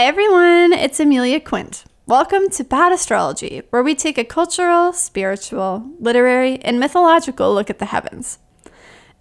Hi, everyone. It's Amelia Quint. Welcome to Bad Astrology, where we take a cultural, spiritual, literary, and mythological look at the heavens.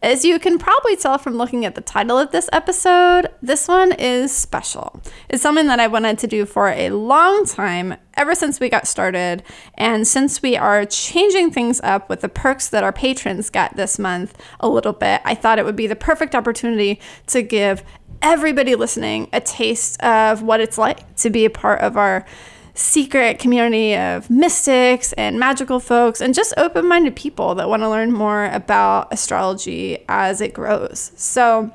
As you can probably tell from looking at the title of this episode, this one is special. It's something that I wanted to do for a long time, ever since we got started. And since we are changing things up with the perks that our patrons get this month a little bit, I thought it would be the perfect opportunity to give everybody listening a taste of what it's like to be a part of our secret community of mystics and magical folks and just open minded people that want to learn more about astrology as it grows. So,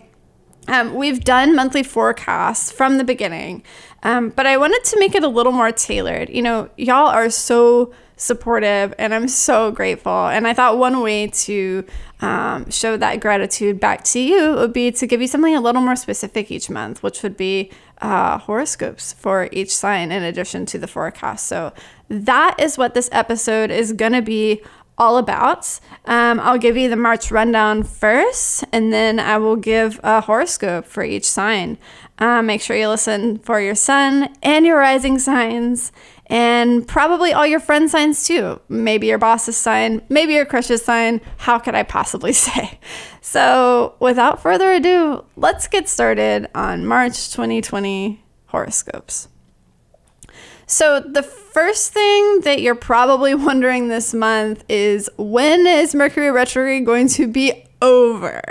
um, we've done monthly forecasts from the beginning, um, but I wanted to make it a little more tailored. You know, y'all are so supportive and I'm so grateful. And I thought one way to um, show that gratitude back to you would be to give you something a little more specific each month, which would be uh, horoscopes for each sign in addition to the forecast. So that is what this episode is going to be all about. Um, I'll give you the March rundown first, and then I will give a horoscope for each sign. Um, make sure you listen for your sun and your rising signs and probably all your friend signs too. Maybe your boss's sign, maybe your crush's sign. How could I possibly say? So, without further ado, let's get started on March 2020 horoscopes. So, the first thing that you're probably wondering this month is when is Mercury retrograde going to be over?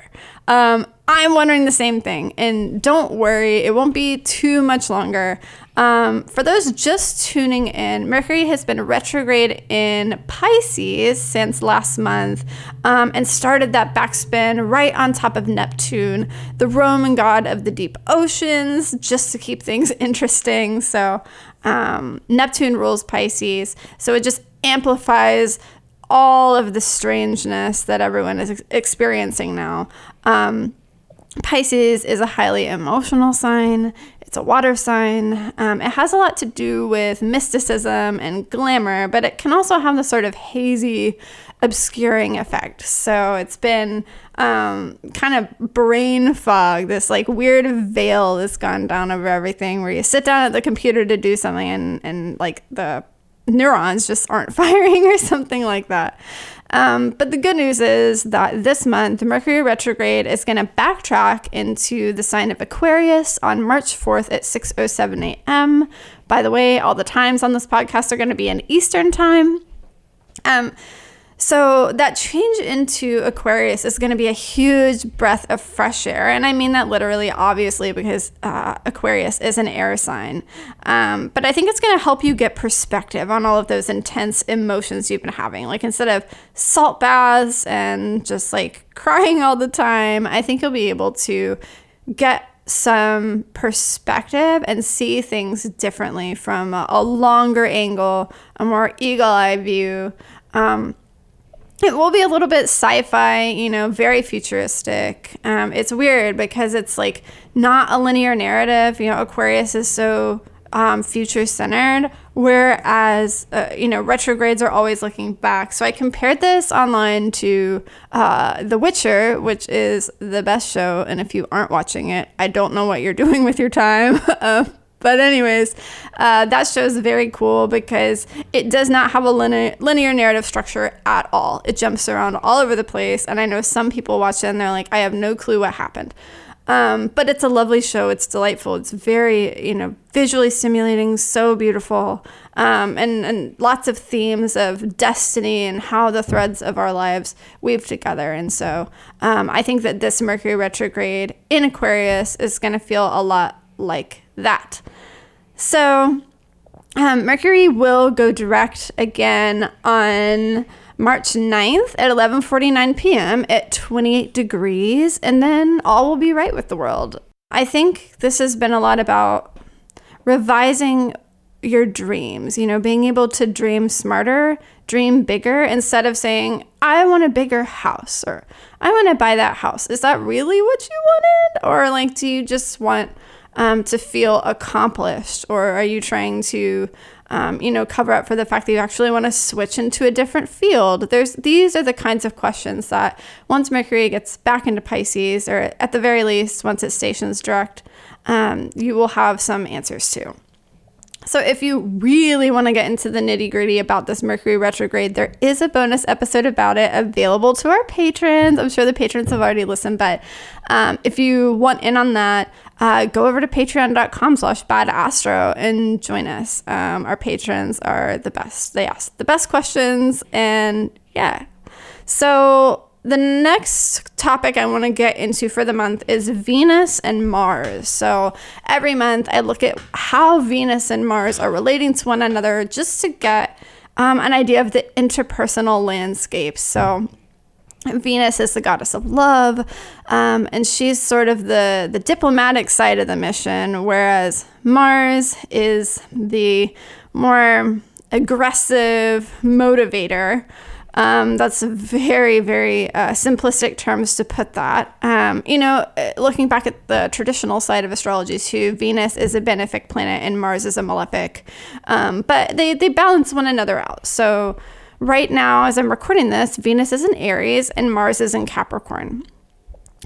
Um, I'm wondering the same thing. And don't worry, it won't be too much longer. Um, for those just tuning in, Mercury has been retrograde in Pisces since last month um, and started that backspin right on top of Neptune, the Roman god of the deep oceans, just to keep things interesting. So, um, Neptune rules Pisces. So, it just amplifies all of the strangeness that everyone is ex- experiencing now. Um, Pisces is a highly emotional sign. It's a water sign. Um, it has a lot to do with mysticism and glamour, but it can also have the sort of hazy, obscuring effect. So it's been um, kind of brain fog, this like weird veil that's gone down over everything where you sit down at the computer to do something and, and like the neurons just aren't firing or something like that. Um, but the good news is that this month, Mercury retrograde is going to backtrack into the sign of Aquarius on March 4th at 6:07 a.m. By the way, all the times on this podcast are going to be in Eastern time. Um, so that change into Aquarius is going to be a huge breath of fresh air. And I mean that literally, obviously, because uh, Aquarius is an air sign. Um, but I think it's going to help you get perspective on all of those intense emotions you've been having. Like instead of salt baths and just like crying all the time, I think you'll be able to get some perspective and see things differently from a, a longer angle, a more eagle eye view. Um, it will be a little bit sci-fi, you know, very futuristic. Um, it's weird because it's like not a linear narrative. You know, Aquarius is so um, future centered, whereas uh, you know retrogrades are always looking back. So I compared this online to uh, The Witcher, which is the best show. And if you aren't watching it, I don't know what you're doing with your time. uh, but anyways, uh, that show is very cool because it does not have a linear, linear narrative structure at all. It jumps around all over the place, and I know some people watch it and they're like, I have no clue what happened. Um, but it's a lovely show. It's delightful. It's very, you know, visually stimulating, so beautiful, um, and and lots of themes of destiny and how the threads of our lives weave together. And so, um, I think that this Mercury retrograde in Aquarius is going to feel a lot like that. So, um, Mercury will go direct again on March 9th at 11:49 p.m. at 28 degrees and then all will be right with the world. I think this has been a lot about revising your dreams, you know, being able to dream smarter, dream bigger instead of saying I want a bigger house or I want to buy that house. Is that really what you wanted or like do you just want um, to feel accomplished, or are you trying to um, you know, cover up for the fact that you actually want to switch into a different field? There's these are the kinds of questions that once Mercury gets back into Pisces, or at the very least, once it stations direct, um, you will have some answers to. So, if you really want to get into the nitty gritty about this Mercury retrograde, there is a bonus episode about it available to our patrons. I'm sure the patrons have already listened, but um, if you want in on that, uh, go over to patreon.com slash badastro and join us. Um, our patrons are the best. They ask the best questions, and yeah. So, the next topic I want to get into for the month is Venus and Mars. So every month I look at how Venus and Mars are relating to one another just to get um, an idea of the interpersonal landscape. So Venus is the goddess of love, um, and she's sort of the, the diplomatic side of the mission, whereas Mars is the more aggressive motivator. Um, that's very, very uh, simplistic terms to put that. Um, you know, uh, looking back at the traditional side of astrology too, Venus is a benefic planet and Mars is a malefic. Um, but they, they balance one another out. So right now, as I'm recording this, Venus is in Aries and Mars is in Capricorn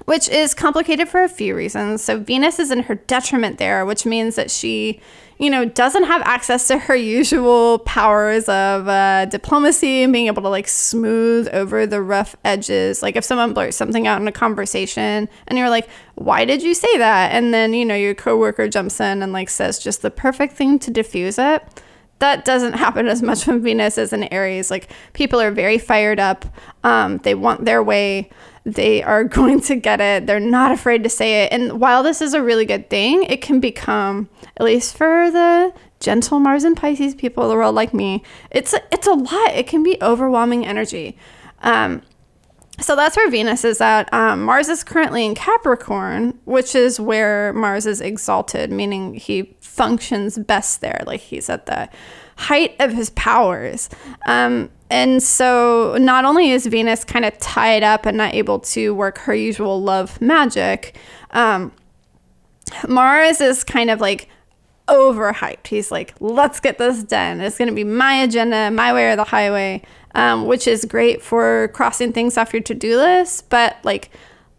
which is complicated for a few reasons. So Venus is in her detriment there, which means that she, you know, doesn't have access to her usual powers of uh, diplomacy and being able to like smooth over the rough edges. Like if someone blurts something out in a conversation and you're like, "Why did you say that?" and then you know your coworker jumps in and like says just the perfect thing to diffuse it that doesn't happen as much when Venus is in Aries. Like people are very fired up. Um, they want their way. They are going to get it. They're not afraid to say it. And while this is a really good thing, it can become, at least for the gentle Mars and Pisces people of the world like me, it's a, it's a lot. It can be overwhelming energy. Um, so that's where Venus is at. Um, Mars is currently in Capricorn, which is where Mars is exalted, meaning he functions best there. Like he's at the height of his powers. Um, and so not only is Venus kind of tied up and not able to work her usual love magic, um, Mars is kind of like overhyped. He's like, let's get this done. It's going to be my agenda, my way or the highway, um, which is great for crossing things off your to do list, but like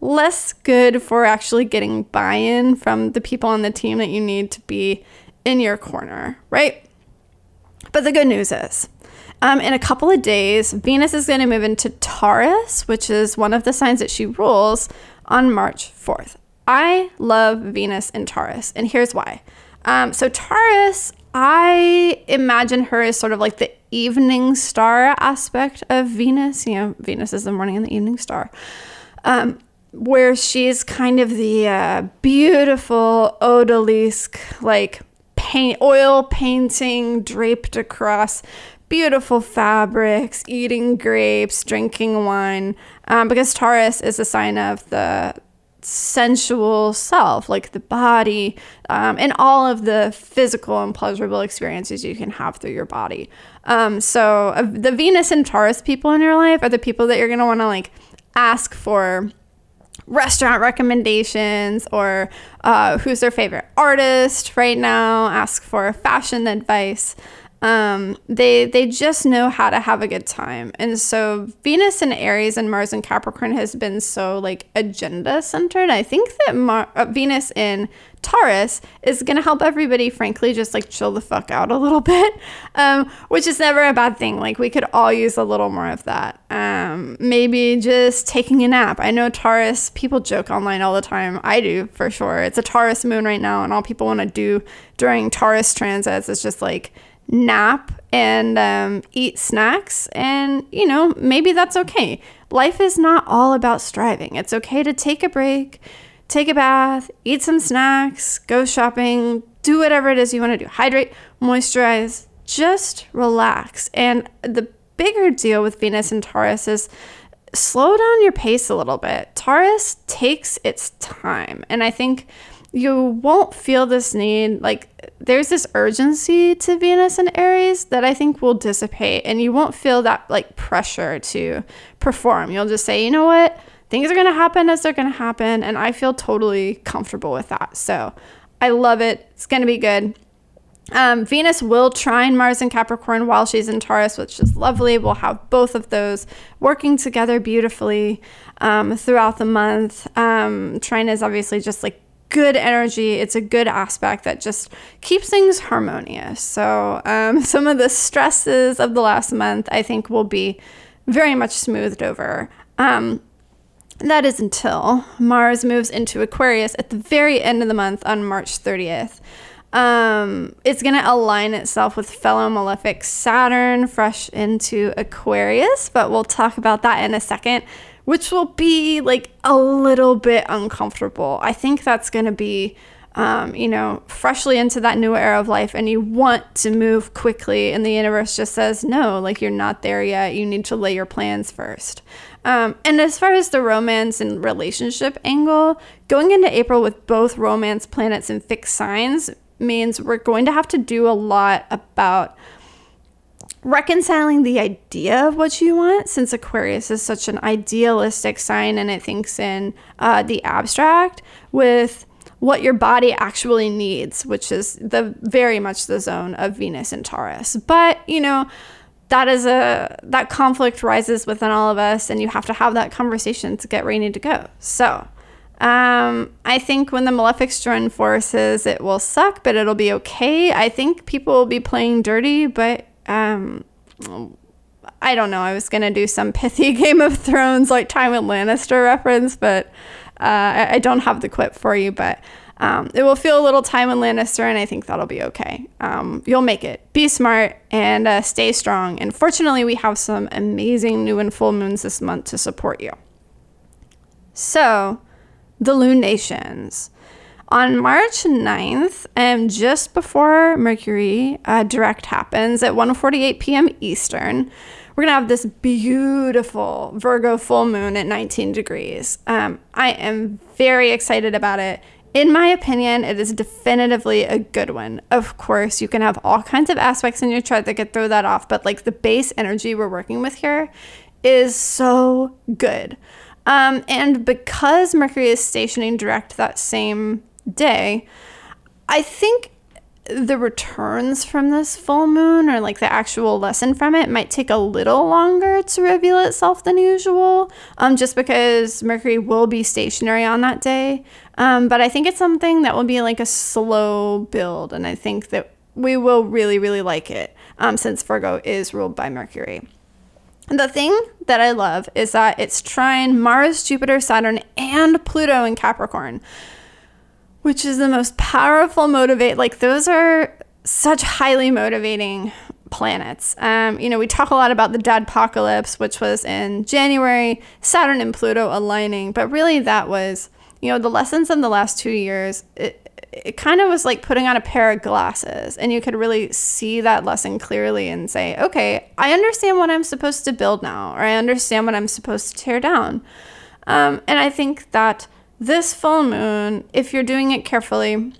less good for actually getting buy in from the people on the team that you need to be in your corner, right? But the good news is, um, in a couple of days, Venus is going to move into Taurus, which is one of the signs that she rules on March 4th. I love Venus in Taurus, and here's why. Um, so, Taurus, I imagine her as sort of like the evening star aspect of Venus. You know, Venus is the morning and the evening star. Um, where she's kind of the uh, beautiful odalisque, like paint, oil painting draped across beautiful fabrics, eating grapes, drinking wine, um, because Taurus is a sign of the sensual self, like the body, um, and all of the physical and pleasurable experiences you can have through your body. Um, so, uh, the Venus and Taurus people in your life are the people that you're going to want to like ask for restaurant recommendations or uh, who's their favorite artist right now, ask for fashion advice. Um, they they just know how to have a good time, and so Venus and Aries and Mars and Capricorn has been so like agenda centered. I think that Mar- uh, Venus in Taurus is gonna help everybody, frankly, just like chill the fuck out a little bit, um, which is never a bad thing. Like we could all use a little more of that. Um, maybe just taking a nap. I know Taurus people joke online all the time. I do for sure. It's a Taurus moon right now, and all people want to do during Taurus transits is just like nap and um, eat snacks. And, you know, maybe that's okay. Life is not all about striving. It's okay to take a break, take a bath, eat some snacks, go shopping, do whatever it is you want to do. Hydrate, moisturize, just relax. And the bigger deal with Venus and Taurus is slow down your pace a little bit. Taurus takes its time. And I think you won't feel this need like there's this urgency to Venus and Aries that I think will dissipate and you won't feel that like pressure to perform. You'll just say, "You know what? Things are going to happen as they're going to happen." And I feel totally comfortable with that. So, I love it. It's going to be good. Um, Venus will trine Mars in Capricorn while she's in Taurus, which is lovely. We'll have both of those working together beautifully um, throughout the month. Um, trine is obviously just like good energy. It's a good aspect that just keeps things harmonious. So, um, some of the stresses of the last month, I think, will be very much smoothed over. Um, that is until Mars moves into Aquarius at the very end of the month on March 30th. Um, it's going to align itself with fellow malefic Saturn fresh into Aquarius, but we'll talk about that in a second which will be like a little bit uncomfortable. I think that's going to be, um, you know, freshly into that new era of life, and you want to move quickly, and the universe just says, no, like you're not there yet. You need to lay your plans first. Um, and as far as the romance and relationship angle, going into April with both romance planets and fixed signs means we're going to have to do a lot about reconciling the idea of what you want since aquarius is such an idealistic sign and it thinks in uh, the abstract with what your body actually needs which is the very much the zone of venus and taurus but you know that is a that conflict rises within all of us and you have to have that conversation to get ready to go so um, I think when the malefics join forces, it will suck, but it'll be okay. I think people will be playing dirty, but um, I don't know. I was gonna do some pithy Game of Thrones like Tywin Lannister reference, but uh, I, I, don't have the quip for you. But um, it will feel a little Tywin Lannister, and I think that'll be okay. Um, you'll make it. Be smart and uh, stay strong. And fortunately, we have some amazing new and full moons this month to support you. So, the lunations on March 9th, and just before Mercury uh, direct happens at 1:48 p.m. Eastern, we're gonna have this beautiful Virgo full moon at 19 degrees. Um, I am very excited about it. In my opinion, it is definitively a good one. Of course, you can have all kinds of aspects in your chart that could throw that off, but like the base energy we're working with here is so good. Um, and because Mercury is stationing direct that same day. I think the returns from this full moon or like the actual lesson from it might take a little longer to reveal itself than usual um, just because mercury will be stationary on that day um, but i think it's something that will be like a slow build and i think that we will really really like it um, since virgo is ruled by mercury the thing that I love is that it's trine Mars, Jupiter, Saturn, and Pluto in Capricorn which is the most powerful motivate. Like those are such highly motivating planets. Um, you know, we talk a lot about the dead apocalypse, which was in January, Saturn and Pluto aligning, but really that was, you know, the lessons in the last two years. It, it kind of was like putting on a pair of glasses, and you could really see that lesson clearly and say, okay, I understand what I'm supposed to build now, or I understand what I'm supposed to tear down. Um, and I think that this full moon, if you're doing it carefully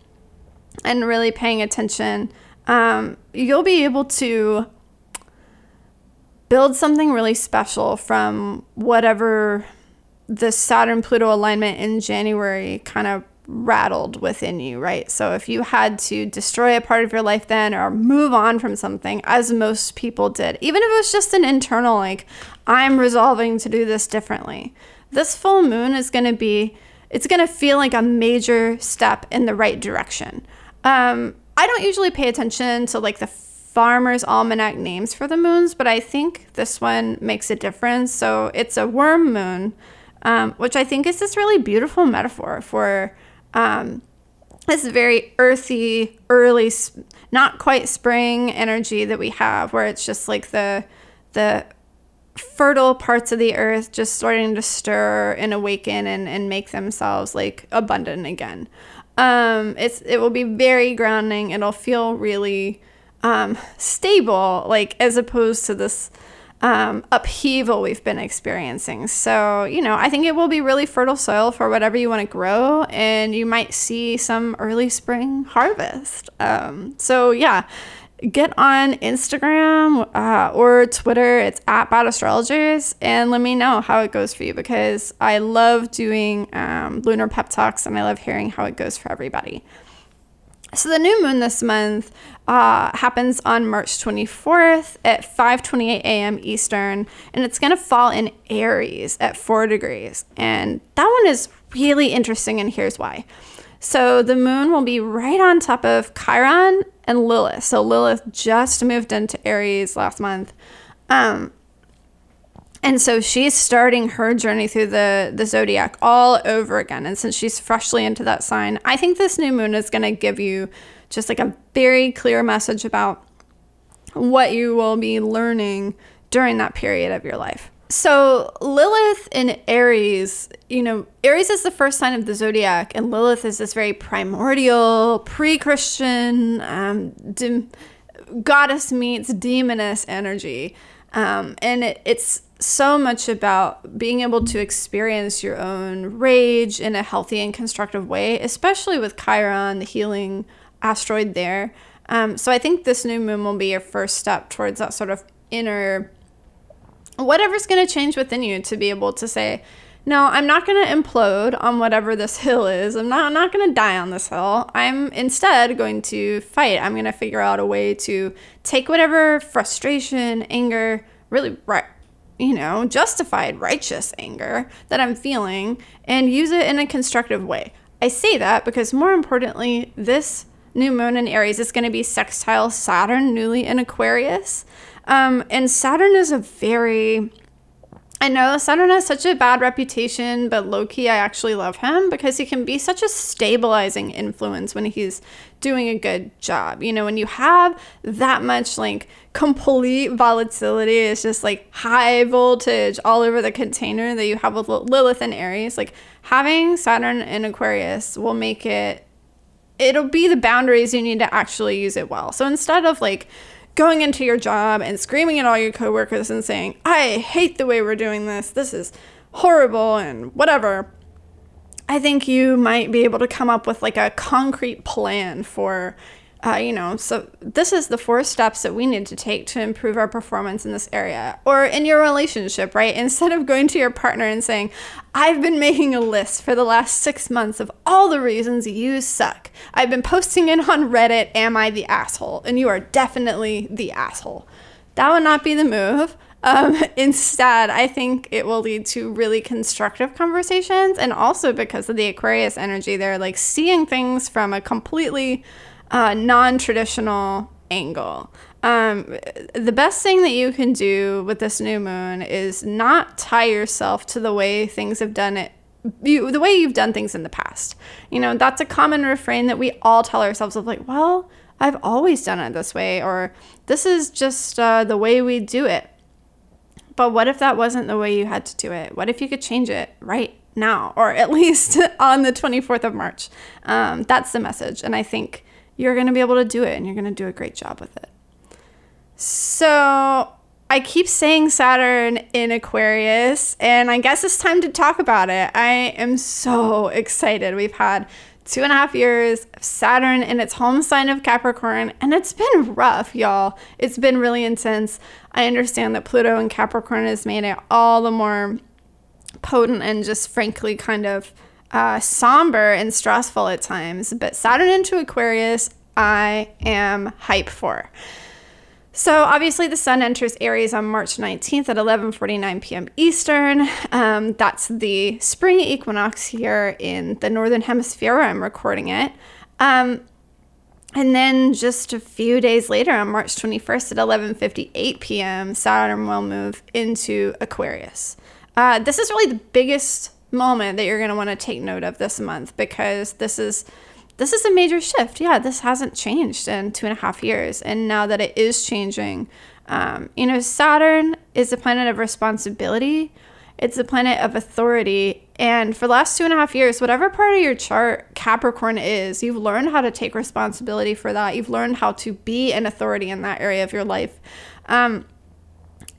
and really paying attention, um, you'll be able to build something really special from whatever the Saturn Pluto alignment in January kind of rattled within you, right? So if you had to destroy a part of your life then or move on from something, as most people did, even if it was just an internal, like, I'm resolving to do this differently, this full moon is going to be it's going to feel like a major step in the right direction. Um, I don't usually pay attention to like the farmer's almanac names for the moons, but I think this one makes a difference. So it's a worm moon, um, which I think is this really beautiful metaphor for um, this very earthy, early, not quite spring energy that we have, where it's just like the the fertile parts of the earth just starting to stir and awaken and, and make themselves like abundant again. Um, it's it will be very grounding. It'll feel really um, stable, like as opposed to this um, upheaval we've been experiencing. So, you know, I think it will be really fertile soil for whatever you want to grow, and you might see some early spring harvest. Um, so, yeah, get on Instagram uh, or Twitter. It's at Bad Astrologers, and let me know how it goes for you because I love doing um, lunar pep talks and I love hearing how it goes for everybody. So the new moon this month uh, happens on March 24th at 5:28 a.m. Eastern, and it's going to fall in Aries at four degrees. And that one is really interesting, and here's why. So the moon will be right on top of Chiron and Lilith. So Lilith just moved into Aries last month. Um, and so she's starting her journey through the, the zodiac all over again. And since she's freshly into that sign, I think this new moon is going to give you just like a very clear message about what you will be learning during that period of your life. So, Lilith in Aries, you know, Aries is the first sign of the zodiac, and Lilith is this very primordial, pre Christian, um, goddess meets demoness energy. Um, and it, it's so much about being able to experience your own rage in a healthy and constructive way, especially with Chiron, the healing asteroid there. Um, so I think this new moon will be your first step towards that sort of inner, whatever's going to change within you to be able to say, no, I'm not going to implode on whatever this hill is. I'm not, I'm not going to die on this hill. I'm instead going to fight. I'm going to figure out a way to take whatever frustration, anger, really right you know, justified, righteous anger that I'm feeling and use it in a constructive way. I say that because, more importantly, this new moon in Aries is going to be sextile Saturn, newly in Aquarius. Um, and Saturn is a very I know Saturn has such a bad reputation, but low key, I actually love him because he can be such a stabilizing influence when he's doing a good job. You know, when you have that much like complete volatility, it's just like high voltage all over the container that you have with Lilith and Aries. Like having Saturn in Aquarius will make it, it'll be the boundaries you need to actually use it well. So instead of like, going into your job and screaming at all your coworkers and saying, I hate the way we're doing this. This is horrible and whatever. I think you might be able to come up with like a concrete plan for uh, you know, so this is the four steps that we need to take to improve our performance in this area or in your relationship, right? Instead of going to your partner and saying, I've been making a list for the last six months of all the reasons you suck. I've been posting it on Reddit, Am I the asshole? And you are definitely the asshole. That would not be the move. Um, instead, I think it will lead to really constructive conversations. And also because of the Aquarius energy, they're like seeing things from a completely uh, non traditional angle. Um, the best thing that you can do with this new moon is not tie yourself to the way things have done it you, the way you've done things in the past. You know, that's a common refrain that we all tell ourselves of like, well, I've always done it this way, or this is just uh, the way we do it. But what if that wasn't the way you had to do it? What if you could change it right now, or at least on the 24th of March? Um, that's the message. And I think you're going to be able to do it and you're going to do a great job with it. So, I keep saying Saturn in Aquarius, and I guess it's time to talk about it. I am so excited. We've had two and a half years of Saturn in its home sign of Capricorn, and it's been rough, y'all. It's been really intense. I understand that Pluto in Capricorn has made it all the more potent and just frankly kind of uh, somber and stressful at times, but Saturn into Aquarius, I am hype for. So obviously, the Sun enters Aries on March 19th at 11:49 p.m. Eastern. Um, that's the spring equinox here in the northern hemisphere. Where I'm recording it. Um, and then just a few days later, on March 21st at 11:58 p.m., Saturn will move into Aquarius. Uh, this is really the biggest moment that you're going to want to take note of this month because this is this is a major shift. Yeah, this hasn't changed in two and a half years, and now that it is changing, um, you know, Saturn is a planet of responsibility. It's a planet of authority. And for the last two and a half years, whatever part of your chart Capricorn is, you've learned how to take responsibility for that. You've learned how to be an authority in that area of your life. Um,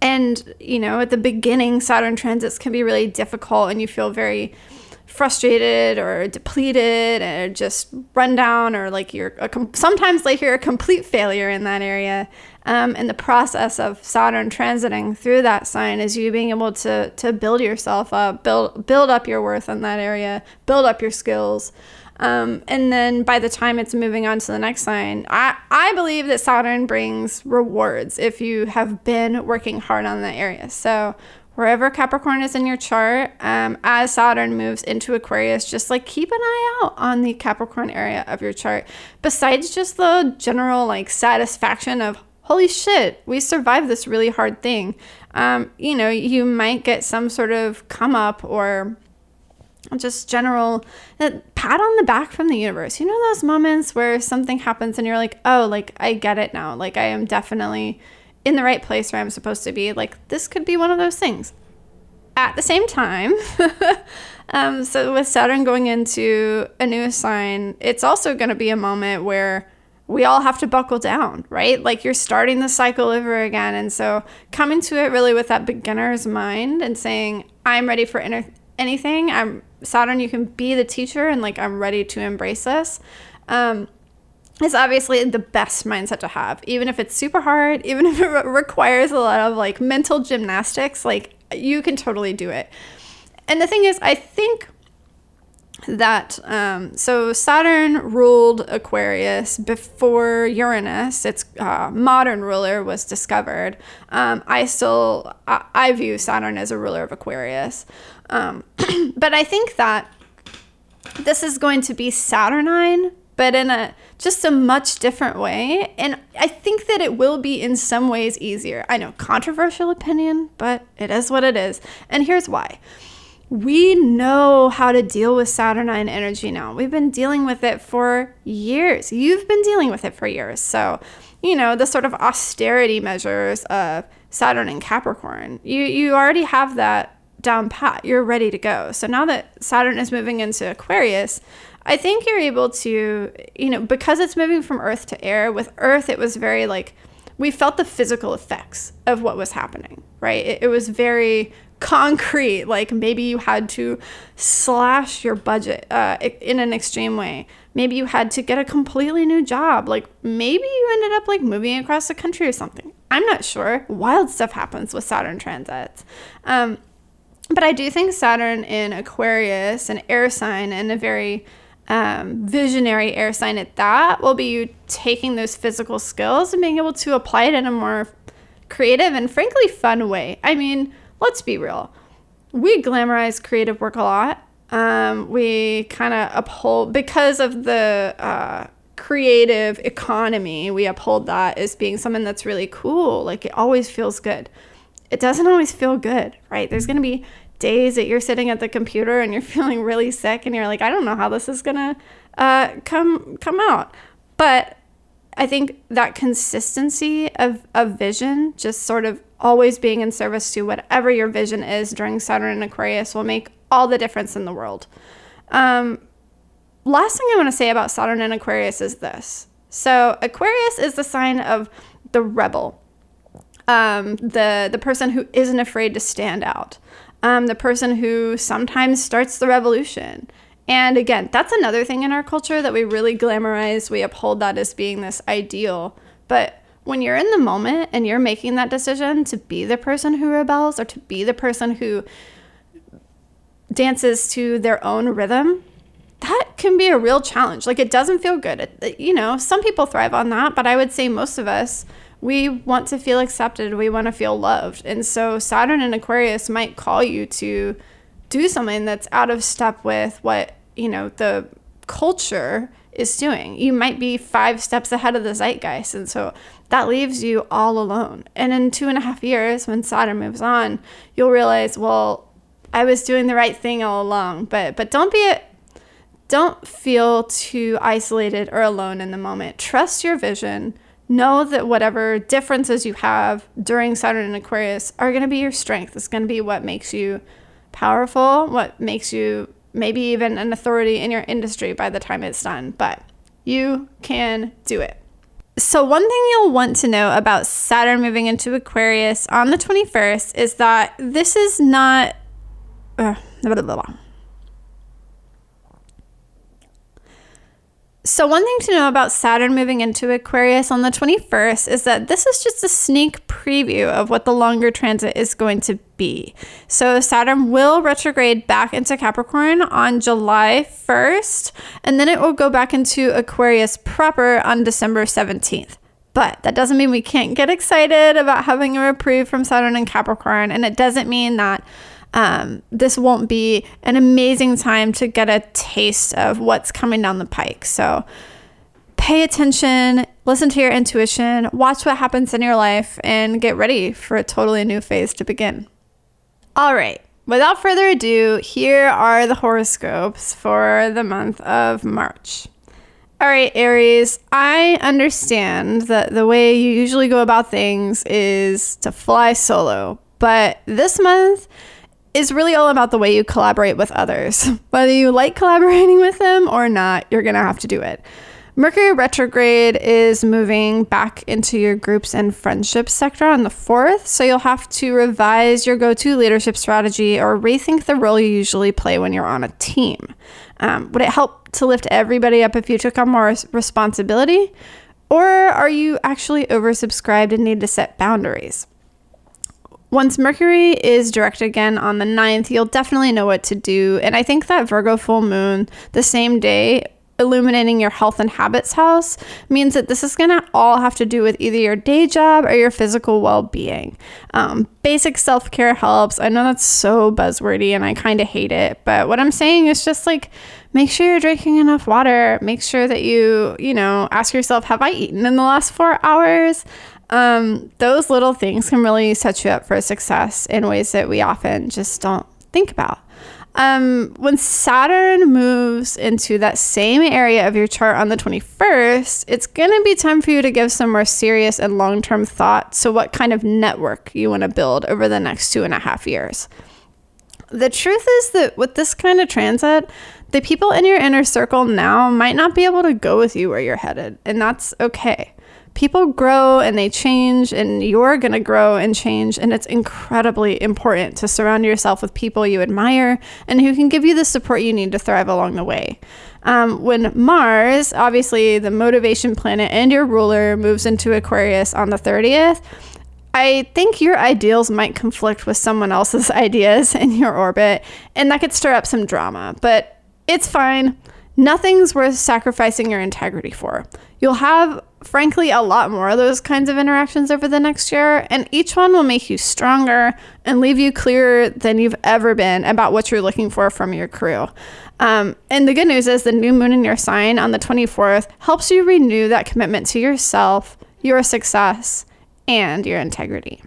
and, you know, at the beginning, Saturn transits can be really difficult and you feel very frustrated or depleted or just run down or like you're com- sometimes like you're a complete failure in that area. Um, and the process of Saturn transiting through that sign is you being able to to build yourself up, build build up your worth in that area, build up your skills. Um, and then by the time it's moving on to the next sign, I, I believe that Saturn brings rewards if you have been working hard on that area. So wherever Capricorn is in your chart, um, as Saturn moves into Aquarius, just like keep an eye out on the Capricorn area of your chart. Besides just the general like satisfaction of, holy shit, we survived this really hard thing, um, you know, you might get some sort of come up or just general pat on the back from the universe. You know, those moments where something happens and you're like, oh, like I get it now. Like I am definitely in the right place where I'm supposed to be. Like, this could be one of those things. At the same time, um, so with Saturn going into a new sign, it's also going to be a moment where we all have to buckle down, right? Like you're starting the cycle over again. And so coming to it really with that beginner's mind and saying, I'm ready for inter- anything. I'm Saturn, you can be the teacher and like, I'm ready to embrace this. Um, is obviously the best mindset to have even if it's super hard even if it re- requires a lot of like mental gymnastics like you can totally do it and the thing is i think that um, so saturn ruled aquarius before uranus its uh, modern ruler was discovered um, i still I, I, view saturn as a ruler of aquarius um, but i think that this is going to be saturnine but in a just a much different way. And I think that it will be in some ways easier. I know, controversial opinion, but it is what it is. And here's why. We know how to deal with Saturnine energy now. We've been dealing with it for years. You've been dealing with it for years. So, you know, the sort of austerity measures of Saturn and Capricorn, you, you already have that down pat. You're ready to go. So now that Saturn is moving into Aquarius, I think you're able to, you know, because it's moving from earth to air, with earth, it was very like, we felt the physical effects of what was happening, right? It, it was very concrete. Like maybe you had to slash your budget uh, in an extreme way. Maybe you had to get a completely new job. Like maybe you ended up like moving across the country or something. I'm not sure. Wild stuff happens with Saturn transits. Um, but I do think Saturn in Aquarius, an air sign, and a very um, visionary air sign at that will be you taking those physical skills and being able to apply it in a more creative and frankly fun way. I mean, let's be real. We glamorize creative work a lot. Um, we kind of uphold, because of the uh, creative economy, we uphold that as being something that's really cool. Like it always feels good. It doesn't always feel good, right? There's going to be days that you're sitting at the computer and you're feeling really sick and you're like, I don't know how this is gonna uh, come come out. But I think that consistency of, of vision, just sort of always being in service to whatever your vision is during Saturn and Aquarius, will make all the difference in the world. Um, last thing I want to say about Saturn and Aquarius is this. So Aquarius is the sign of the rebel, um, the the person who isn't afraid to stand out um, the person who sometimes starts the revolution. And again, that's another thing in our culture that we really glamorize. We uphold that as being this ideal. But when you're in the moment and you're making that decision to be the person who rebels or to be the person who dances to their own rhythm, that can be a real challenge. Like it doesn't feel good. It, you know, some people thrive on that, but I would say most of us we want to feel accepted, we want to feel loved. And so Saturn and Aquarius might call you to do something that's out of step with what, you know, the culture is doing. You might be five steps ahead of the zeitgeist. And so that leaves you all alone. And in two and a half years, when Saturn moves on, you'll realize, well, I was doing the right thing all along. But but don't be a, don't feel too isolated or alone in the moment. Trust your vision know that whatever differences you have during Saturn and Aquarius are going to be your strength. It's going to be what makes you powerful, what makes you maybe even an authority in your industry by the time it's done. But you can do it. So, one thing you'll want to know about Saturn moving into Aquarius on the 21st is that this is not. Uh, blah, blah, blah. So, one thing to know about Saturn moving into Aquarius on the 21st is that this is just a sneak preview of what the longer transit is going to be. So, Saturn will retrograde back into Capricorn on July 1st, and then it will go back into Aquarius proper on December 17th. But that doesn't mean we can't get excited about having a reprieve from Saturn and Capricorn, and it doesn't mean that um, this won't be an amazing time to get a taste of what's coming down the pike. So pay attention, listen to your intuition, watch what happens in your life, and get ready for a totally new phase to begin. All right. Without further ado, here are the horoscopes for the month of March. All right, Aries, I understand that the way you usually go about things is to fly solo, but this month, is really all about the way you collaborate with others. Whether you like collaborating with them or not, you're going to have to do it. Mercury retrograde is moving back into your groups and friendships sector on the 4th, so you'll have to revise your go to leadership strategy or rethink the role you usually play when you're on a team. Um, would it help to lift everybody up if you took on more responsibility? Or are you actually oversubscribed and need to set boundaries? Once Mercury is direct again on the 9th, you'll definitely know what to do. And I think that Virgo full moon, the same day, illuminating your health and habits house means that this is going to all have to do with either your day job or your physical well being. Um, basic self care helps. I know that's so buzzwordy and I kind of hate it, but what I'm saying is just like make sure you're drinking enough water. Make sure that you, you know, ask yourself, have I eaten in the last four hours? Um, those little things can really set you up for success in ways that we often just don't think about. Um, when Saturn moves into that same area of your chart on the 21st, it's going to be time for you to give some more serious and long term thought to what kind of network you want to build over the next two and a half years. The truth is that with this kind of transit, the people in your inner circle now might not be able to go with you where you're headed, and that's okay people grow and they change and you're going to grow and change and it's incredibly important to surround yourself with people you admire and who can give you the support you need to thrive along the way um, when mars obviously the motivation planet and your ruler moves into aquarius on the 30th I think your ideals might conflict with someone else's ideas in your orbit, and that could stir up some drama, but it's fine. Nothing's worth sacrificing your integrity for. You'll have frankly, a lot more of those kinds of interactions over the next year, and each one will make you stronger and leave you clearer than you've ever been about what you're looking for from your crew. Um, and the good news is the new moon in your sign on the 24th helps you renew that commitment to yourself, your success, and your integrity.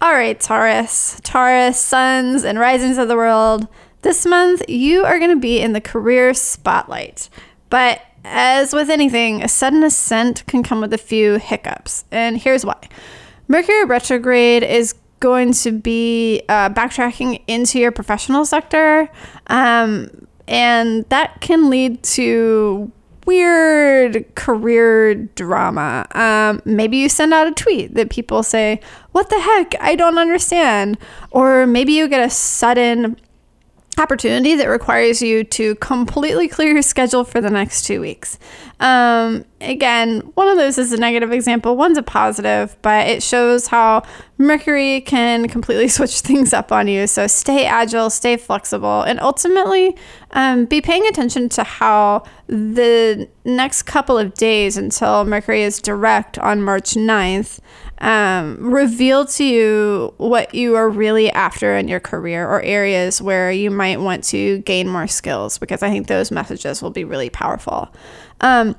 All right, Taurus, Taurus, suns and risings of the world. This month, you are going to be in the career spotlight. But as with anything, a sudden ascent can come with a few hiccups, and here's why. Mercury retrograde is going to be uh, backtracking into your professional sector, um, and that can lead to weird career drama. Um, maybe you send out a tweet that people say, What the heck? I don't understand. Or maybe you get a sudden opportunity that requires you to completely clear your schedule for the next two weeks. Um, again, one of those is a negative example, one's a positive, but it shows how Mercury can completely switch things up on you. So stay agile, stay flexible, and ultimately um, be paying attention to how the next couple of days until Mercury is direct on March 9th um, reveal to you what you are really after in your career or areas where you might want to gain more skills because I think those messages will be really powerful. Um,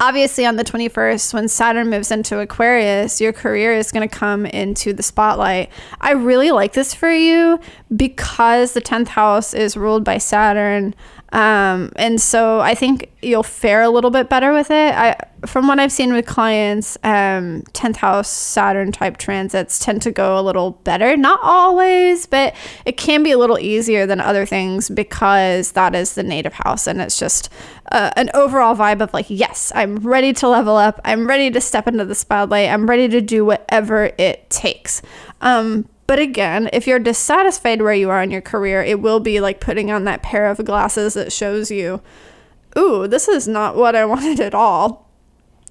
obviously, on the 21st, when Saturn moves into Aquarius, your career is going to come into the spotlight. I really like this for you because the 10th house is ruled by Saturn. Um, and so I think you'll fare a little bit better with it. I, from what I've seen with clients, um, 10th house Saturn type transits tend to go a little better. Not always, but it can be a little easier than other things because that is the native house. And it's just uh, an overall vibe of like, yes, I'm ready to level up. I'm ready to step into the spotlight. I'm ready to do whatever it takes. Um, but again, if you're dissatisfied where you are in your career, it will be like putting on that pair of glasses that shows you ooh, this is not what I wanted at all.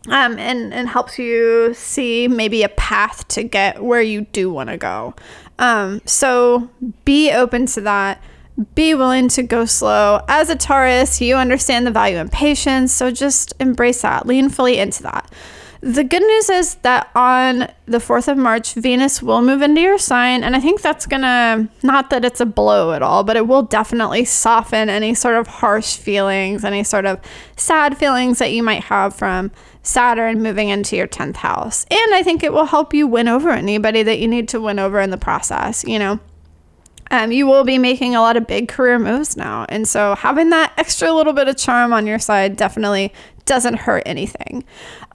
Um, and, and helps you see maybe a path to get where you do want to go. Um, so be open to that. Be willing to go slow. As a Taurus, you understand the value in patience. So just embrace that, lean fully into that. The good news is that on the 4th of March, Venus will move into your sign. And I think that's going to, not that it's a blow at all, but it will definitely soften any sort of harsh feelings, any sort of sad feelings that you might have from Saturn moving into your 10th house. And I think it will help you win over anybody that you need to win over in the process, you know? Um, you will be making a lot of big career moves now. And so having that extra little bit of charm on your side definitely doesn't hurt anything.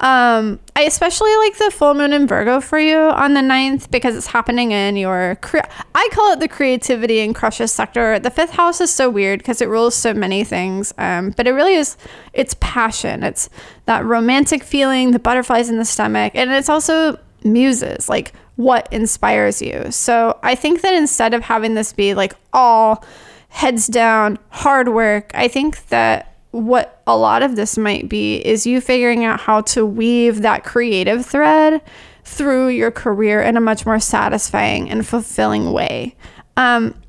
Um, I especially like the full moon in Virgo for you on the 9th because it's happening in your cre- I call it the creativity and crushes sector. The fifth house is so weird because it rules so many things. Um, but it really is it's passion. It's that romantic feeling, the butterflies in the stomach, and it's also muses, like what inspires you. So I think that instead of having this be like all heads down, hard work, I think that what a lot of this might be is you figuring out how to weave that creative thread through your career in a much more satisfying and fulfilling way. Um,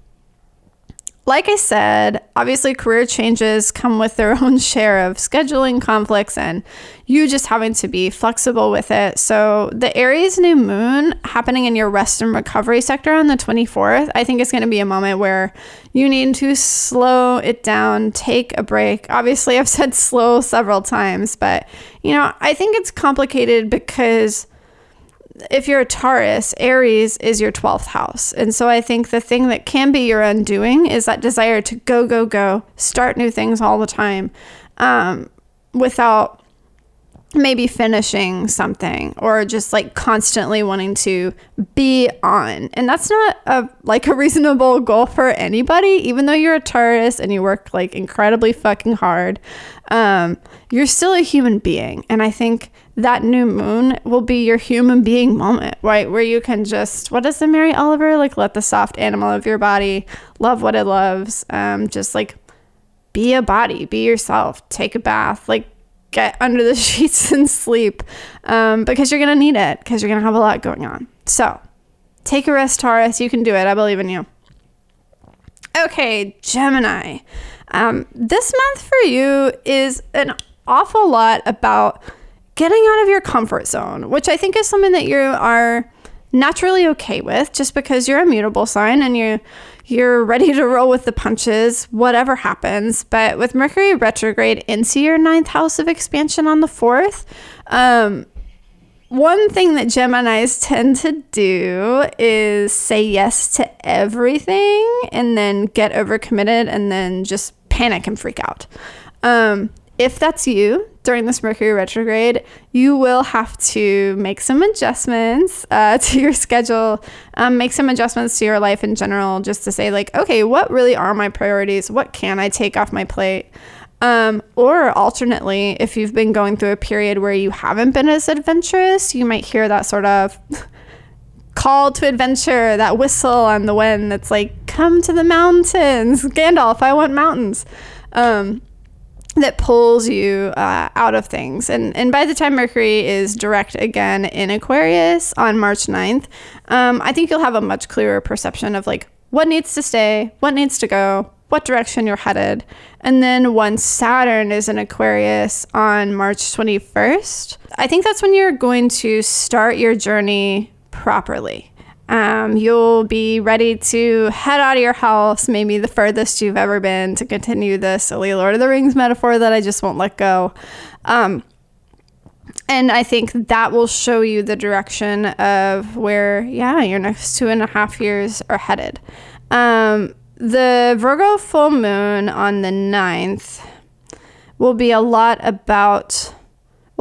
like I said, obviously career changes come with their own share of scheduling conflicts and you just having to be flexible with it. So, the Aries new moon happening in your rest and recovery sector on the 24th, I think is going to be a moment where you need to slow it down, take a break. Obviously, I've said slow several times, but you know, I think it's complicated because if you're a Taurus, Aries is your 12th house. And so I think the thing that can be your undoing is that desire to go, go, go, start new things all the time um, without maybe finishing something or just like constantly wanting to be on. And that's not a like a reasonable goal for anybody, even though you're a Taurus and you work like incredibly fucking hard. Um, you're still a human being. And I think that new moon will be your human being moment, right? Where you can just, what does the Mary Oliver like? Let the soft animal of your body love what it loves. Um, just like be a body, be yourself, take a bath, like get under the sheets and sleep um, because you're gonna need it because you're gonna have a lot going on. So take a rest, Taurus. You can do it. I believe in you. Okay, Gemini. Um, this month for you is an awful lot about getting out of your comfort zone, which I think is something that you are naturally okay with just because you're a mutable sign and you you're ready to roll with the punches whatever happens but with mercury retrograde into your ninth house of expansion on the fourth um, one thing that Geminis tend to do is say yes to everything and then get overcommitted and then just panic and freak out. Um, if that's you during this Mercury retrograde, you will have to make some adjustments uh, to your schedule, um, make some adjustments to your life in general, just to say, like, okay, what really are my priorities? What can I take off my plate? Um, or alternately, if you've been going through a period where you haven't been as adventurous, you might hear that sort of call to adventure, that whistle on the wind that's like, come to the mountains. Gandalf, I want mountains. Um, that pulls you uh, out of things. And, and by the time Mercury is direct again in Aquarius on March 9th, um, I think you'll have a much clearer perception of like what needs to stay, what needs to go, what direction you're headed. And then once Saturn is in Aquarius on March 21st, I think that's when you're going to start your journey properly. Um, you'll be ready to head out of your house, maybe the furthest you've ever been, to continue the silly Lord of the Rings metaphor that I just won't let go. Um, and I think that will show you the direction of where, yeah, your next two and a half years are headed. Um, the Virgo full moon on the 9th will be a lot about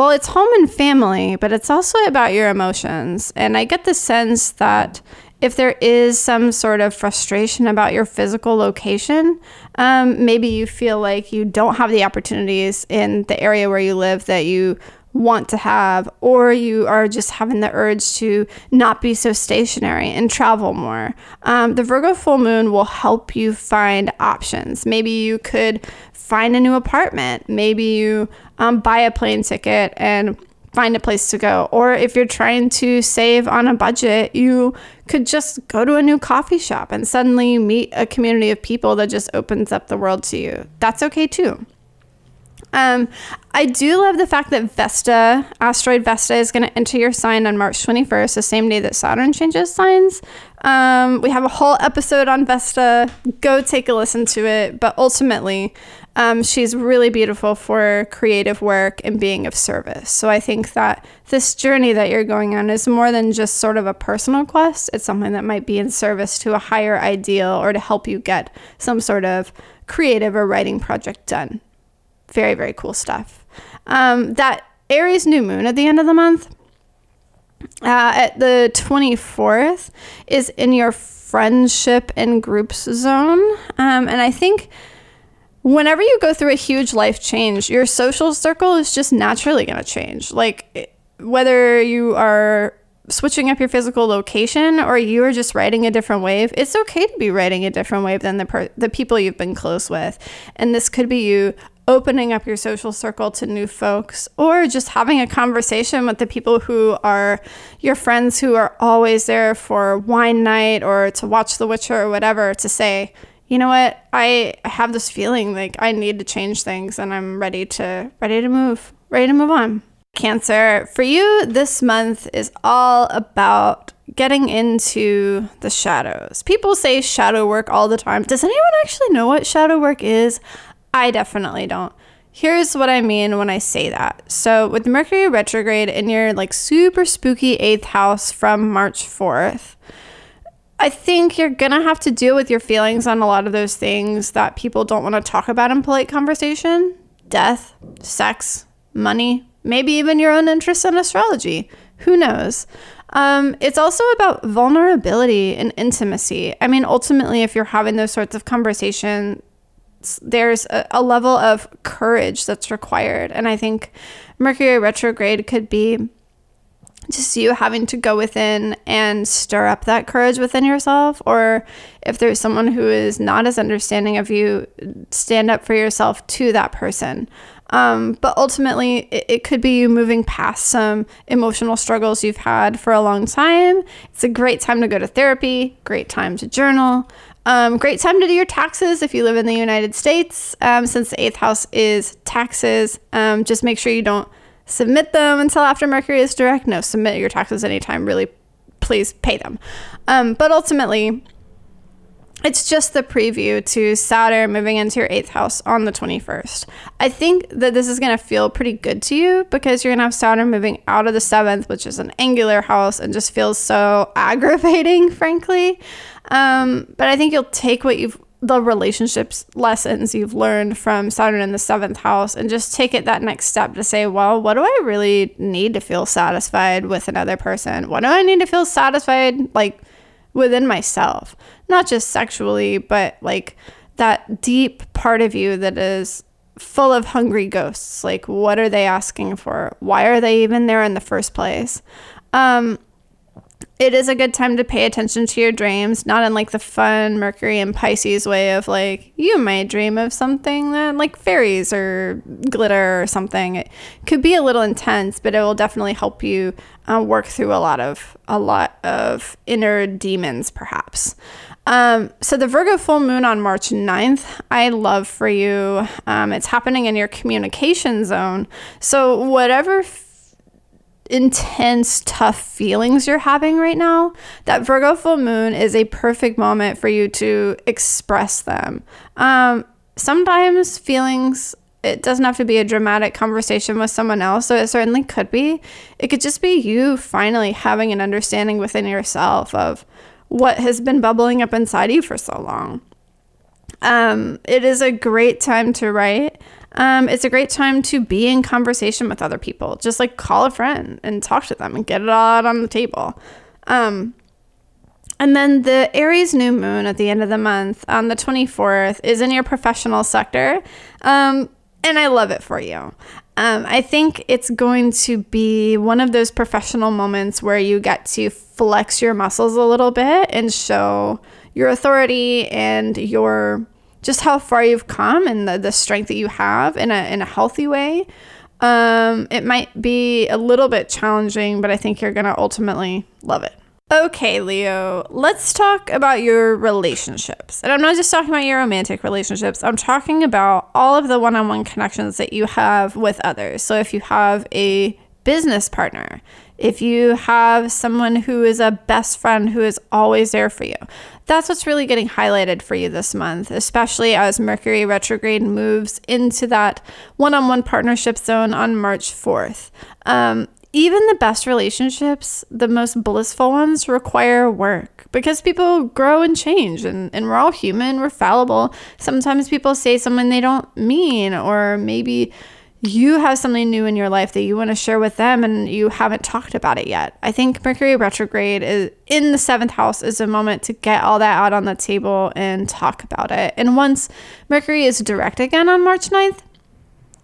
well, it's home and family, but it's also about your emotions. And I get the sense that if there is some sort of frustration about your physical location, um, maybe you feel like you don't have the opportunities in the area where you live that you want to have, or you are just having the urge to not be so stationary and travel more. Um, the Virgo full moon will help you find options. Maybe you could find a new apartment. Maybe you um, buy a plane ticket and find a place to go. Or if you're trying to save on a budget, you could just go to a new coffee shop and suddenly meet a community of people that just opens up the world to you. That's okay too. Um, I do love the fact that Vesta, asteroid Vesta, is going to enter your sign on March 21st, the same day that Saturn changes signs. Um, we have a whole episode on Vesta. Go take a listen to it. But ultimately, um, she's really beautiful for creative work and being of service. So I think that this journey that you're going on is more than just sort of a personal quest. It's something that might be in service to a higher ideal or to help you get some sort of creative or writing project done. Very, very cool stuff. Um, that Aries new moon at the end of the month, uh, at the 24th, is in your friendship and groups zone. Um, and I think whenever you go through a huge life change, your social circle is just naturally going to change. Like whether you are switching up your physical location or you are just riding a different wave, it's okay to be riding a different wave than the per- the people you've been close with. And this could be you opening up your social circle to new folks or just having a conversation with the people who are your friends who are always there for wine night or to watch The Witcher or whatever to say, you know what? I, have this feeling like i need to change things and i'm ready to ready to move ready to move on. Cancer for you this month is all about getting into the shadows. People say shadow work all the time. Does anyone actually know what shadow work is? I definitely don't. Here's what i mean when i say that. So with mercury retrograde in your like super spooky eighth house from march 4th I think you're going to have to deal with your feelings on a lot of those things that people don't want to talk about in polite conversation death, sex, money, maybe even your own interest in astrology. Who knows? Um, it's also about vulnerability and intimacy. I mean, ultimately, if you're having those sorts of conversations, there's a, a level of courage that's required. And I think Mercury retrograde could be just you having to go within and stir up that courage within yourself? Or if there's someone who is not as understanding of you stand up for yourself to that person. Um, but ultimately it, it could be you moving past some emotional struggles you've had for a long time. It's a great time to go to therapy great time to journal um, great time to do your taxes if you live in the united states. Um, since the eighth house is taxes um, just make sure you don't submit them until after Mercury is direct. No, submit your taxes anytime. Really, please pay them. Um, but ultimately, it's just the preview to Saturn moving into your eighth house on the 21st. I think that this is going to feel pretty good to you because you're going to have Saturn moving out of the seventh, which is an angular house, and just feels so aggravating, frankly. Um, but I think you'll take what you've the relationships lessons you've learned from Saturn in the seventh house and just take it that next step to say, well, what do I really need to feel satisfied with another person? What do I need to feel satisfied like within myself? Not just sexually, but like that deep part of you that is full of hungry ghosts. Like, what are they asking for? Why are they even there in the first place? Um, it is a good time to pay attention to your dreams, not in like the fun Mercury and Pisces way of like, you might dream of something that like fairies or glitter or something. It could be a little intense, but it will definitely help you uh, work through a lot of a lot of inner demons, perhaps. Um, so the Virgo full moon on March 9th, I love for you. Um, it's happening in your communication zone. So whatever intense, tough feelings you're having right now, that Virgo full moon is a perfect moment for you to express them. Um, sometimes feelings, it doesn't have to be a dramatic conversation with someone else, so it certainly could be. It could just be you finally having an understanding within yourself of what has been bubbling up inside you for so long. Um, it is a great time to write um, it's a great time to be in conversation with other people. Just like call a friend and talk to them and get it all out on the table. Um, and then the Aries new moon at the end of the month on the 24th is in your professional sector. Um, and I love it for you. Um, I think it's going to be one of those professional moments where you get to flex your muscles a little bit and show your authority and your just how far you've come and the, the strength that you have in a, in a healthy way. Um, it might be a little bit challenging, but I think you're going to ultimately love it. Okay, Leo, let's talk about your relationships. And I'm not just talking about your romantic relationships, I'm talking about all of the one on one connections that you have with others. So if you have a business partner, if you have someone who is a best friend who is always there for you, that's what's really getting highlighted for you this month, especially as Mercury retrograde moves into that one on one partnership zone on March 4th. Um, even the best relationships, the most blissful ones, require work because people grow and change, and, and we're all human, we're fallible. Sometimes people say something they don't mean, or maybe you have something new in your life that you want to share with them and you haven't talked about it yet. I think Mercury retrograde is in the seventh house is a moment to get all that out on the table and talk about it. And once Mercury is direct again on March 9th,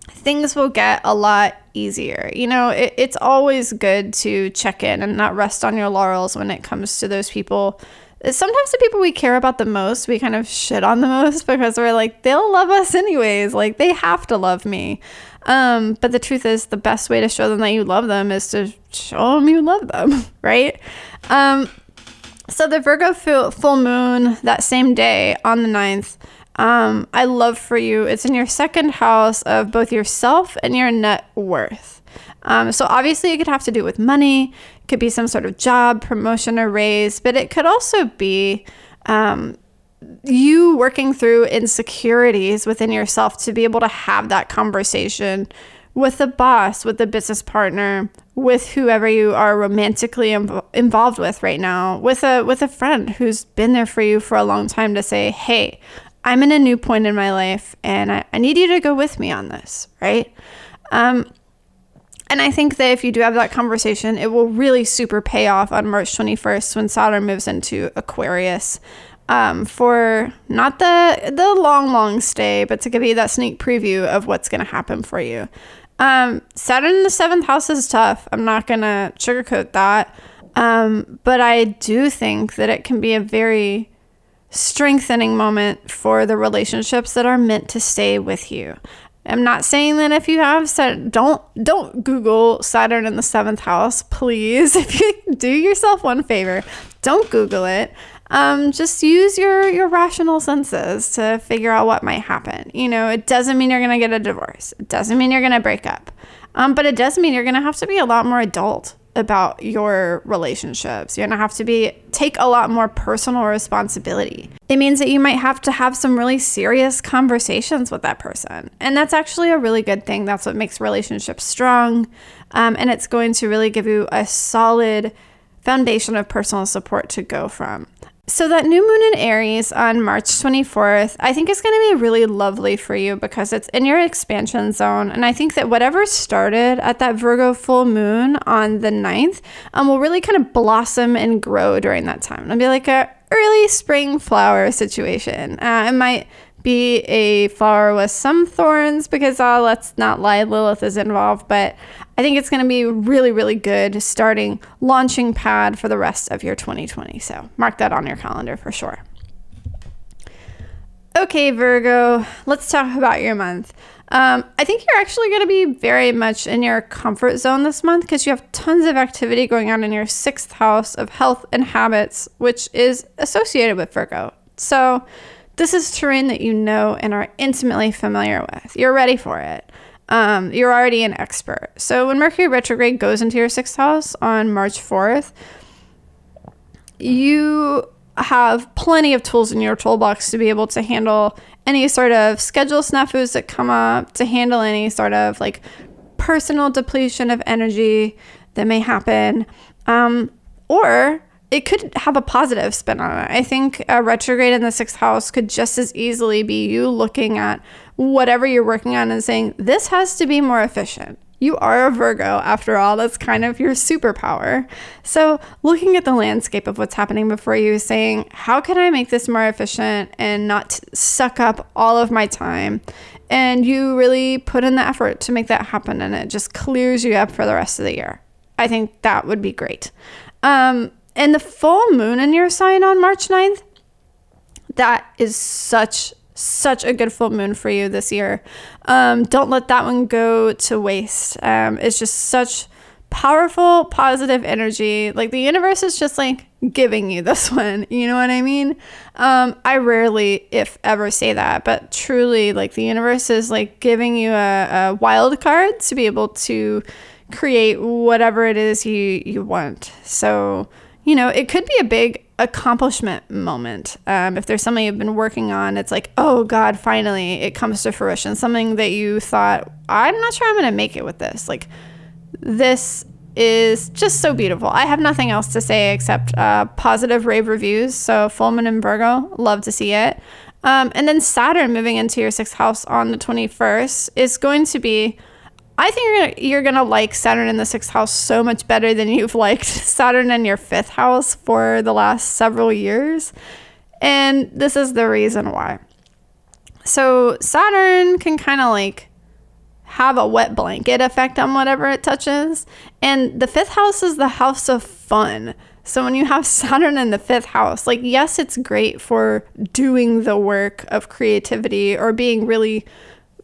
things will get a lot easier. You know, it, it's always good to check in and not rest on your laurels when it comes to those people. Sometimes the people we care about the most, we kind of shit on the most because we're like, they'll love us anyways. Like, they have to love me. Um, but the truth is, the best way to show them that you love them is to show them you love them, right? Um, so the Virgo full, moon that same day on the 9th um, I love for you. It's in your second house of both yourself and your net worth. Um, so obviously, it could have to do with money. It could be some sort of job, promotion, or raise, but it could also be um, you working through insecurities within yourself to be able to have that conversation with the boss, with the business partner, with whoever you are romantically Im- involved with right now, with a with a friend who's been there for you for a long time to say, "Hey, I'm in a new point in my life and I, I need you to go with me on this, right? Um, and I think that if you do have that conversation, it will really super pay off on March 21st when Saturn moves into Aquarius um, for not the the long, long stay, but to give you that sneak preview of what's going to happen for you. Um, Saturn in the seventh house is tough. I'm not going to sugarcoat that. Um, but I do think that it can be a very strengthening moment for the relationships that are meant to stay with you. I'm not saying that if you have said don't don't Google Saturn in the seventh house, please. If you do yourself one favor, don't Google it. Um, just use your your rational senses to figure out what might happen. You know, it doesn't mean you're gonna get a divorce. It doesn't mean you're gonna break up. Um, but it does mean you're gonna have to be a lot more adult about your relationships. You're to have to be take a lot more personal responsibility. It means that you might have to have some really serious conversations with that person. And that's actually a really good thing. That's what makes relationships strong. Um, and it's going to really give you a solid foundation of personal support to go from. So, that new moon in Aries on March 24th, I think is going to be really lovely for you because it's in your expansion zone. And I think that whatever started at that Virgo full moon on the 9th um, will really kind of blossom and grow during that time. It'll be like a early spring flower situation. Uh, it might be a flower with some thorns because uh, let's not lie, Lilith is involved. But I think it's going to be really, really good starting launching pad for the rest of your 2020. So mark that on your calendar for sure. Okay, Virgo, let's talk about your month. Um, I think you're actually going to be very much in your comfort zone this month because you have tons of activity going on in your sixth house of health and habits, which is associated with Virgo. So, this is terrain that you know and are intimately familiar with. You're ready for it. Um, you're already an expert. So when Mercury retrograde goes into your sixth house on March 4th, you have plenty of tools in your toolbox to be able to handle any sort of schedule snafus that come up, to handle any sort of like personal depletion of energy that may happen. Um, or it could have a positive spin on it. I think a retrograde in the sixth house could just as easily be you looking at whatever you're working on and saying, this has to be more efficient. You are a Virgo, after all. That's kind of your superpower. So, looking at the landscape of what's happening before you, saying, How can I make this more efficient and not suck up all of my time and you really put in the effort to make that happen and it just clears you up for the rest of the year. I think that would be great. Um, and the full moon in your sign on March 9th, that is such such a good full moon for you this year. Um, don't let that one go to waste. Um, it's just such powerful, positive energy. Like the universe is just like giving you this one. You know what I mean? Um, I rarely, if ever, say that, but truly, like the universe is like giving you a, a wild card to be able to create whatever it is you you want. So you know, it could be a big accomplishment moment. Um, if there's something you've been working on, it's like, oh God, finally it comes to fruition. Something that you thought, I'm not sure I'm going to make it with this. Like, this is just so beautiful. I have nothing else to say except uh, positive rave reviews. So, full moon and Virgo, love to see it. Um, and then Saturn moving into your sixth house on the 21st is going to be I think you're gonna, you're gonna like Saturn in the sixth house so much better than you've liked Saturn in your fifth house for the last several years. And this is the reason why. So Saturn can kind of like have a wet blanket effect on whatever it touches. And the fifth house is the house of fun. So when you have Saturn in the fifth house, like, yes, it's great for doing the work of creativity or being really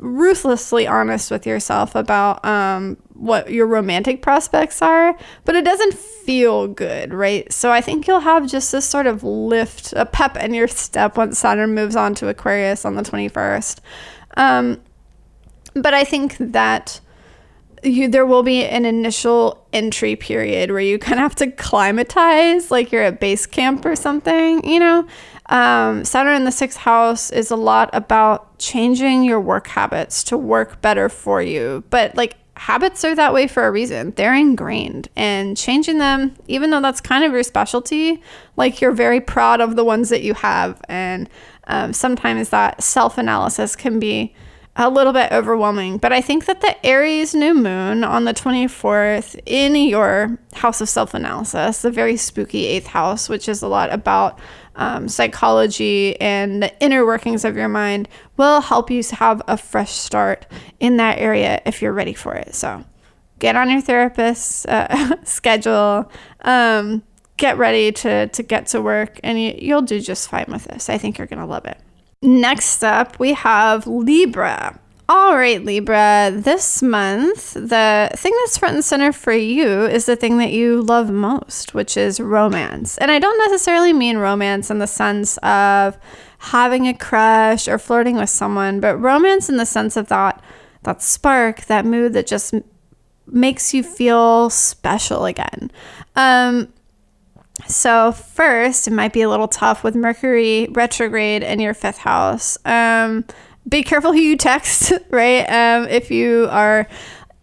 ruthlessly honest with yourself about um, what your romantic prospects are, but it doesn't feel good, right? So I think you'll have just this sort of lift, a pep in your step once Saturn moves on to Aquarius on the 21st. Um, but I think that you there will be an initial entry period where you kind of have to climatize like you're at base camp or something, you know? Um, Saturn in the sixth house is a lot about changing your work habits to work better for you. But like habits are that way for a reason. They're ingrained and changing them, even though that's kind of your specialty, like you're very proud of the ones that you have. And um, sometimes that self analysis can be a little bit overwhelming. But I think that the Aries new moon on the 24th in your house of self analysis, the very spooky eighth house, which is a lot about um, psychology and the inner workings of your mind, will help you have a fresh start in that area if you're ready for it. So get on your therapist's uh, schedule. Um, get ready to, to get to work and you, you'll do just fine with this. I think you're going to love it. Next up, we have Libra. All right, Libra, this month, the thing that's front and center for you is the thing that you love most, which is romance. And I don't necessarily mean romance in the sense of having a crush or flirting with someone, but romance in the sense of that that spark, that mood that just makes you feel special again. Um, so, first, it might be a little tough with Mercury retrograde in your fifth house. Um, be careful who you text, right? Um, if you are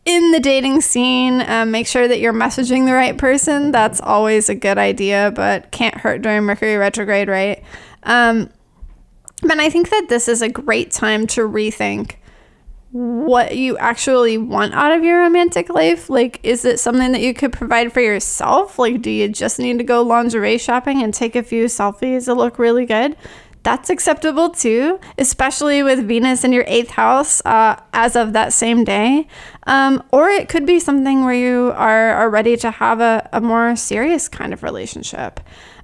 in the dating scene, um, make sure that you're messaging the right person. That's always a good idea, but can't hurt during Mercury retrograde, right? Um, but I think that this is a great time to rethink what you actually want out of your romantic life. Like, is it something that you could provide for yourself? Like, do you just need to go lingerie shopping and take a few selfies to look really good? That's acceptable too, especially with Venus in your eighth house uh, as of that same day. Um, or it could be something where you are, are ready to have a, a more serious kind of relationship.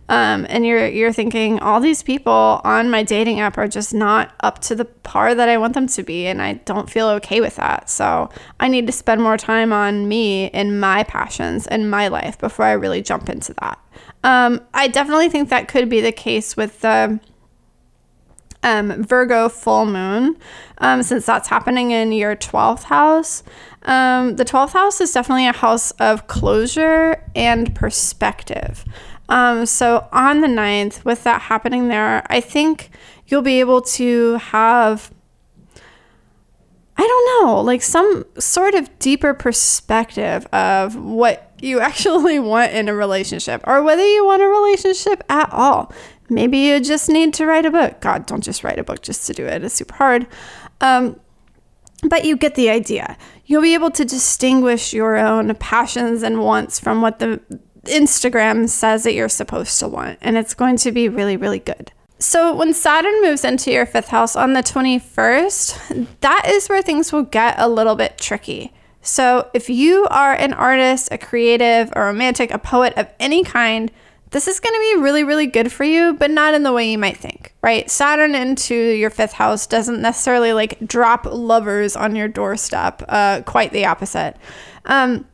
Um, and you're you're thinking all these people on my dating app are just not up to the par that I want them to be, and I don't feel okay with that. So I need to spend more time on me and my passions and my life before I really jump into that. Um, I definitely think that could be the case with the um, Virgo full moon, um, since that's happening in your 12th house. Um, the 12th house is definitely a house of closure and perspective. Um, so on the 9th, with that happening there, I think you'll be able to have, I don't know, like some sort of deeper perspective of what you actually want in a relationship or whether you want a relationship at all. Maybe you just need to write a book. God, don't just write a book just to do it, it's super hard. Um, but you get the idea. You'll be able to distinguish your own passions and wants from what the Instagram says that you're supposed to want, and it's going to be really, really good. So, when Saturn moves into your fifth house on the 21st, that is where things will get a little bit tricky. So, if you are an artist, a creative, a romantic, a poet of any kind, this is going to be really, really good for you, but not in the way you might think, right? Saturn into your fifth house doesn't necessarily like drop lovers on your doorstep, uh, quite the opposite. Um,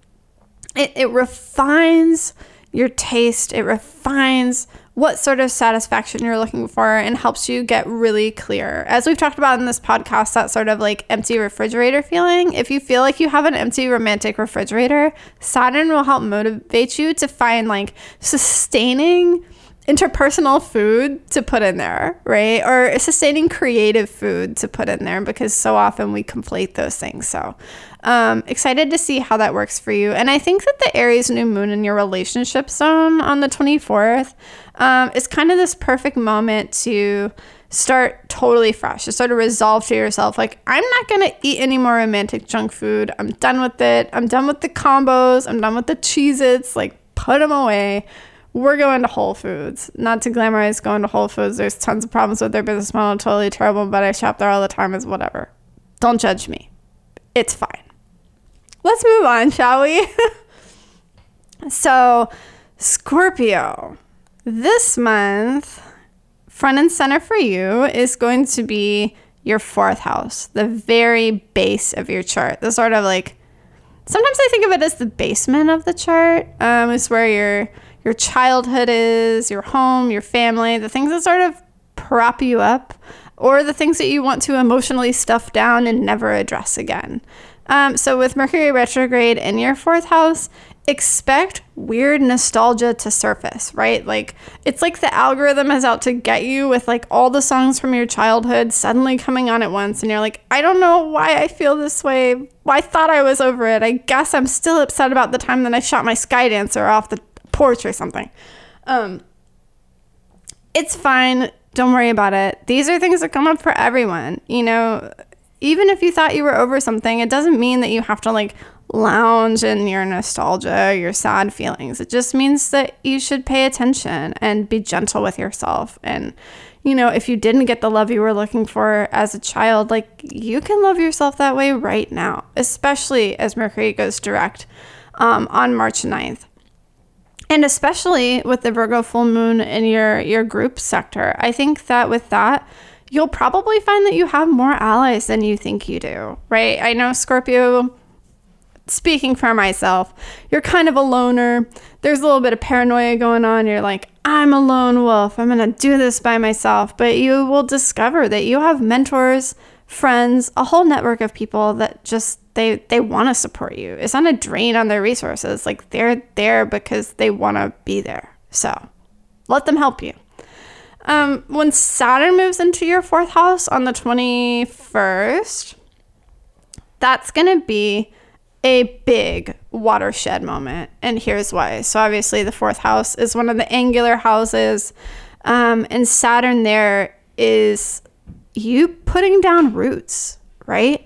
it, it refines your taste, it refines what sort of satisfaction you're looking for and helps you get really clear. As we've talked about in this podcast, that sort of like empty refrigerator feeling. If you feel like you have an empty romantic refrigerator, Saturn will help motivate you to find like sustaining interpersonal food to put in there, right? Or sustaining creative food to put in there because so often we conflate those things. So, um, excited to see how that works for you. And I think that the Aries new moon in your relationship zone on the 24th um, is kind of this perfect moment to start totally fresh, to sort of resolve to yourself, like, I'm not going to eat any more romantic junk food. I'm done with it. I'm done with the combos. I'm done with the Cheez Its. Like, put them away we're going to Whole Foods. Not to glamorize going to Whole Foods. There's tons of problems with their business model, totally terrible, but I shop there all the time is whatever. Don't judge me. It's fine. Let's move on, shall we? so, Scorpio. This month, front and center for you is going to be your fourth house, the very base of your chart. The sort of like, sometimes I think of it as the basement of the chart. Um, it's where your your childhood is, your home, your family, the things that sort of prop you up, or the things that you want to emotionally stuff down and never address again. Um, so, with Mercury retrograde in your fourth house, expect weird nostalgia to surface, right? Like, it's like the algorithm is out to get you with like all the songs from your childhood suddenly coming on at once. And you're like, I don't know why I feel this way. I thought I was over it. I guess I'm still upset about the time that I shot my sky dancer off the porch or something. Um, it's fine. Don't worry about it. These are things that come up for everyone. You know, even if you thought you were over something, it doesn't mean that you have to like lounge in your nostalgia, your sad feelings. It just means that you should pay attention and be gentle with yourself. And, you know, if you didn't get the love you were looking for as a child, like you can love yourself that way right now, especially as Mercury goes direct um, on March 9th and especially with the Virgo full moon in your your group sector. I think that with that, you'll probably find that you have more allies than you think you do, right? I know Scorpio speaking for myself, you're kind of a loner. There's a little bit of paranoia going on. You're like, I'm a lone wolf. I'm going to do this by myself. But you will discover that you have mentors, friends, a whole network of people that just they they want to support you. It's not a drain on their resources. Like they're there because they want to be there. So let them help you. Um, when Saturn moves into your fourth house on the 21st, that's going to be a big watershed moment. And here's why. So, obviously, the fourth house is one of the angular houses. Um, and Saturn there is you putting down roots, right?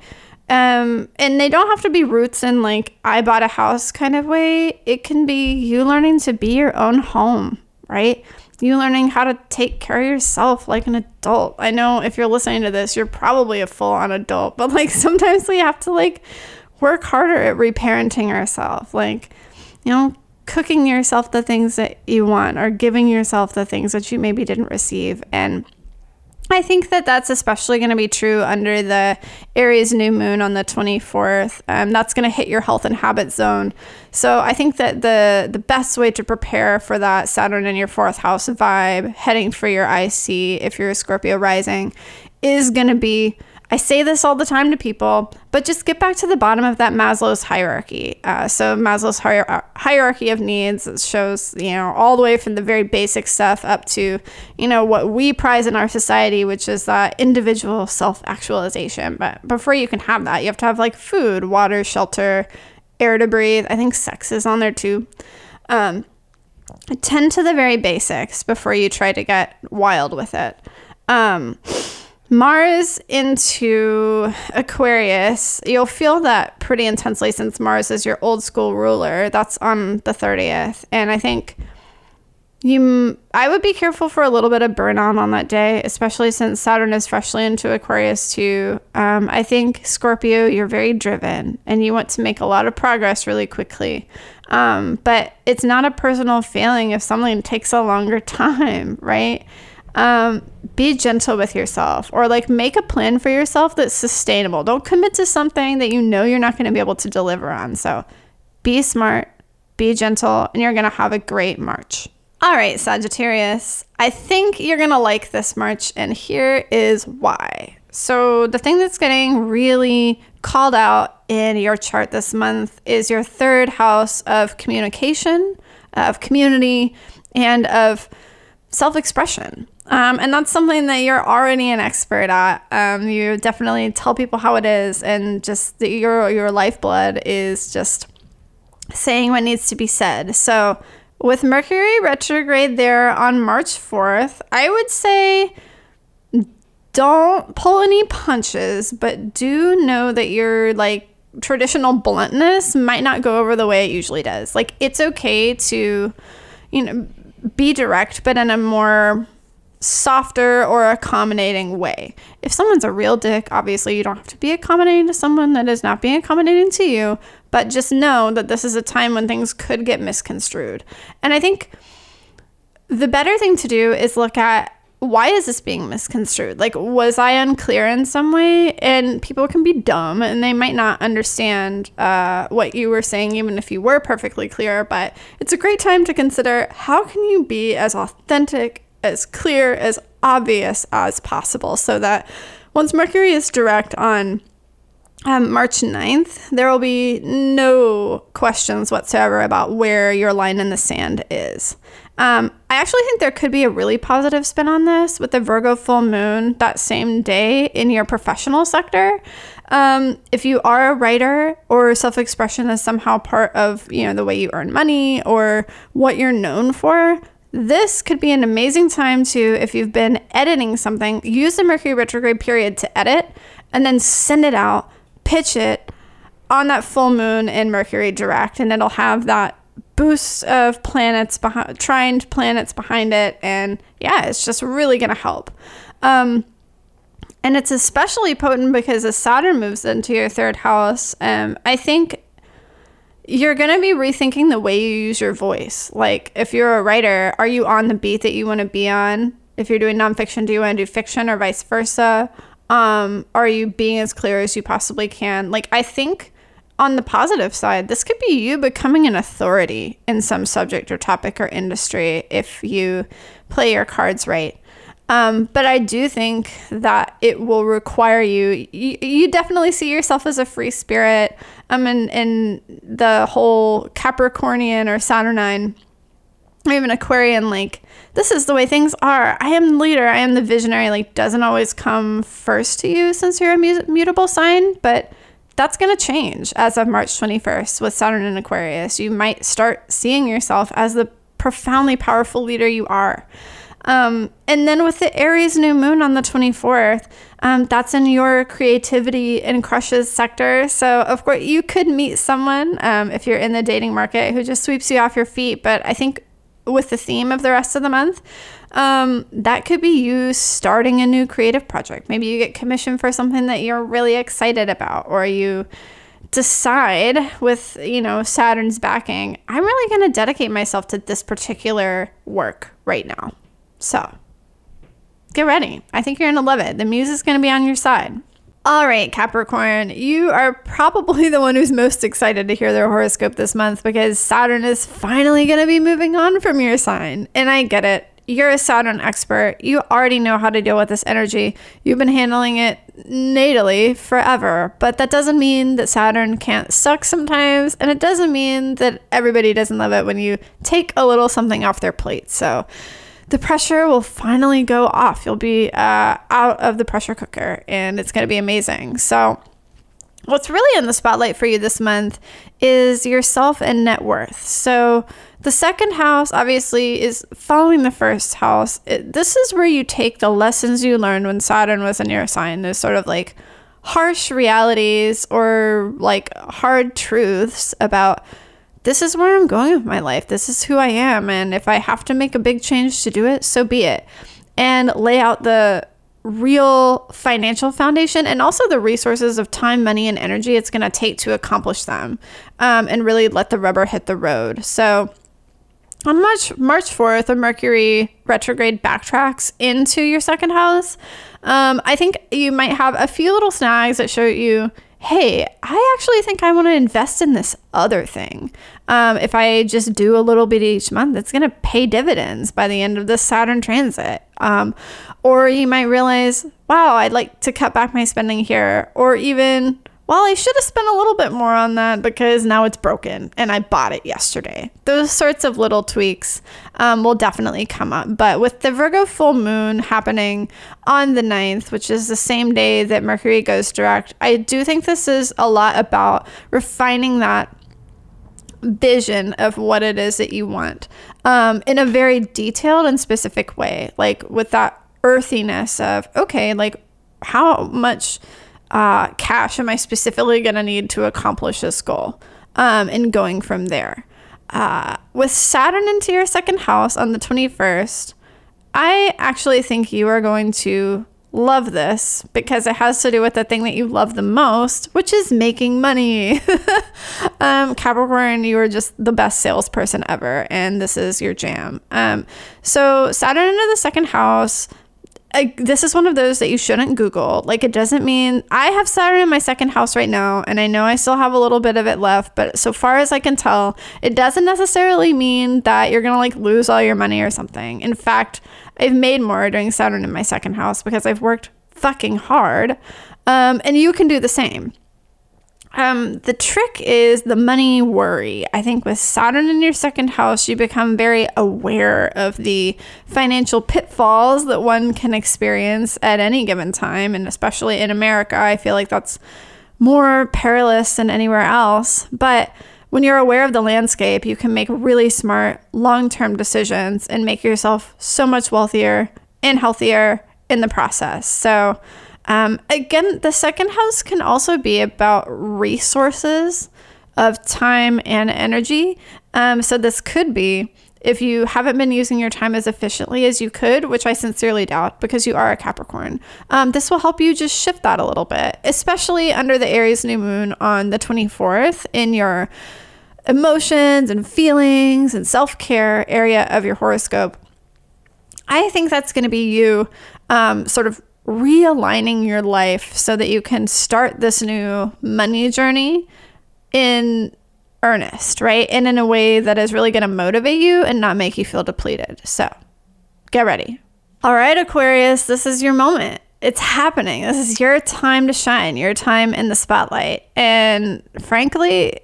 Um, and they don't have to be roots in like I bought a house kind of way. It can be you learning to be your own home, right? You learning how to take care of yourself like an adult. I know if you're listening to this, you're probably a full on adult, but like sometimes we have to like work harder at reparenting ourselves. Like, you know, cooking yourself the things that you want or giving yourself the things that you maybe didn't receive. And I think that that's especially going to be true under the Aries new moon on the 24th. Um, that's going to hit your health and habit zone. So I think that the the best way to prepare for that Saturn in your fourth house vibe, heading for your IC if you're a Scorpio rising, is going to be I say this all the time to people, but just get back to the bottom of that Maslow's hierarchy. Uh, so Maslow's hier- hierarchy of needs shows, you know, all the way from the very basic stuff up to, you know, what we prize in our society, which is that individual self-actualization. But before you can have that, you have to have like food, water, shelter, air to breathe. I think sex is on there too. Um, tend to the very basics before you try to get wild with it. Um, Mars into Aquarius, you'll feel that pretty intensely since Mars is your old school ruler. That's on the 30th. And I think you I would be careful for a little bit of burnout on that day, especially since Saturn is freshly into Aquarius too. Um, I think Scorpio, you're very driven and you want to make a lot of progress really quickly. Um, but it's not a personal failing if something takes a longer time, right? Um, be gentle with yourself or like make a plan for yourself that's sustainable. Don't commit to something that you know you're not going to be able to deliver on. So be smart, be gentle, and you're going to have a great March. All right, Sagittarius, I think you're going to like this March, and here is why. So, the thing that's getting really called out in your chart this month is your third house of communication, of community, and of self expression. Um, and that's something that you're already an expert at. Um, you definitely tell people how it is, and just the, your your lifeblood is just saying what needs to be said. So, with Mercury retrograde there on March 4th, I would say don't pull any punches, but do know that your like traditional bluntness might not go over the way it usually does. Like it's okay to you know be direct but in a more softer or accommodating way. If someone's a real dick, obviously you don't have to be accommodating to someone that is not being accommodating to you, but just know that this is a time when things could get misconstrued. And I think the better thing to do is look at why is this being misconstrued? Like, was I unclear in some way? And people can be dumb and they might not understand uh, what you were saying, even if you were perfectly clear. But it's a great time to consider how can you be as authentic as clear, as obvious as possible so that once Mercury is direct on um, March 9th, there will be no questions whatsoever about where your line in the sand is. Um, I actually think there could be a really positive spin on this with the Virgo full moon that same day in your professional sector. Um, if you are a writer or self expression is somehow part of you know the way you earn money or what you're known for, this could be an amazing time to, if you've been editing something, use the Mercury retrograde period to edit and then send it out, pitch it on that full moon in Mercury direct, and it'll have that boost of planets behind, trined planets behind it. And yeah, it's just really going to help. Um, and it's especially potent because as Saturn moves into your third house, um, I think you're going to be rethinking the way you use your voice. Like, if you're a writer, are you on the beat that you want to be on? If you're doing nonfiction, do you want to do fiction or vice versa? Um, are you being as clear as you possibly can? Like, I think on the positive side, this could be you becoming an authority in some subject or topic or industry if you play your cards right. Um, but I do think that it will require you, you, you definitely see yourself as a free spirit. Um, and, and the whole Capricornian or Saturnine, or even Aquarian, like, this is the way things are. I am the leader, I am the visionary, like, doesn't always come first to you since you're a mutable sign, but that's going to change as of March 21st with Saturn in Aquarius. You might start seeing yourself as the profoundly powerful leader you are. Um, and then with the Aries new moon on the 24th, um, that's in your creativity and crushes sector. So, of course, you could meet someone um, if you're in the dating market who just sweeps you off your feet. But I think with the theme of the rest of the month, um, that could be you starting a new creative project. Maybe you get commissioned for something that you're really excited about, or you decide with you know Saturn's backing, I'm really going to dedicate myself to this particular work right now. So get ready. I think you're going to love it. The muse is going to be on your side. All right, Capricorn, you are probably the one who's most excited to hear their horoscope this month because Saturn is finally going to be moving on from your sign. And I get it. You're a Saturn expert. You already know how to deal with this energy. You've been handling it natally forever. But that doesn't mean that Saturn can't suck sometimes. And it doesn't mean that everybody doesn't love it when you take a little something off their plate. So, the pressure will finally go off. You'll be uh, out of the pressure cooker and it's going to be amazing. So, what's really in the spotlight for you this month is yourself and net worth. So, the second house obviously is following the first house. It, this is where you take the lessons you learned when Saturn was in your sign. those sort of like harsh realities or like hard truths about this is where I'm going with my life. This is who I am. And if I have to make a big change to do it, so be it. And lay out the real financial foundation and also the resources of time, money, and energy it's going to take to accomplish them um, and really let the rubber hit the road. So, on March March 4th, a Mercury retrograde backtracks into your second house. Um, I think you might have a few little snags that show you, hey, I actually think I want to invest in this other thing. Um, if I just do a little bit each month, it's going to pay dividends by the end of this Saturn transit. Um, or you might realize, wow, I'd like to cut back my spending here. Or even, well, I should have spent a little bit more on that because now it's broken and I bought it yesterday. Those sorts of little tweaks um, will definitely come up. But with the Virgo full moon happening on the 9th, which is the same day that Mercury goes direct, I do think this is a lot about refining that vision of what it is that you want um, in a very detailed and specific way, like with that earthiness of, okay, like how much uh, cash am I specifically going to need to accomplish this goal? Um, and going from there. Uh, with Saturn into your second house on the 21st, I actually think you are going to love this because it has to do with the thing that you love the most, which is making money. um, Capricorn, you are just the best salesperson ever, and this is your jam. Um, so, Saturn into the second house I, this is one of those that you shouldn't Google. Like, it doesn't mean I have Saturn in my second house right now, and I know I still have a little bit of it left, but so far as I can tell, it doesn't necessarily mean that you're gonna like lose all your money or something. In fact, I've made more during Saturn in my second house because I've worked fucking hard. Um, and you can do the same. Um, the trick is the money worry. I think with Saturn in your second house, you become very aware of the financial pitfalls that one can experience at any given time. And especially in America, I feel like that's more perilous than anywhere else. But when you're aware of the landscape, you can make really smart long term decisions and make yourself so much wealthier and healthier in the process. So, um, again, the second house can also be about resources of time and energy. Um, so, this could be if you haven't been using your time as efficiently as you could, which I sincerely doubt because you are a Capricorn, um, this will help you just shift that a little bit, especially under the Aries new moon on the 24th in your emotions and feelings and self care area of your horoscope. I think that's going to be you um, sort of realigning your life so that you can start this new money journey in earnest, right? And in a way that is really going to motivate you and not make you feel depleted. So get ready. All right, Aquarius, this is your moment. It's happening. This is your time to shine, your time in the spotlight. And frankly,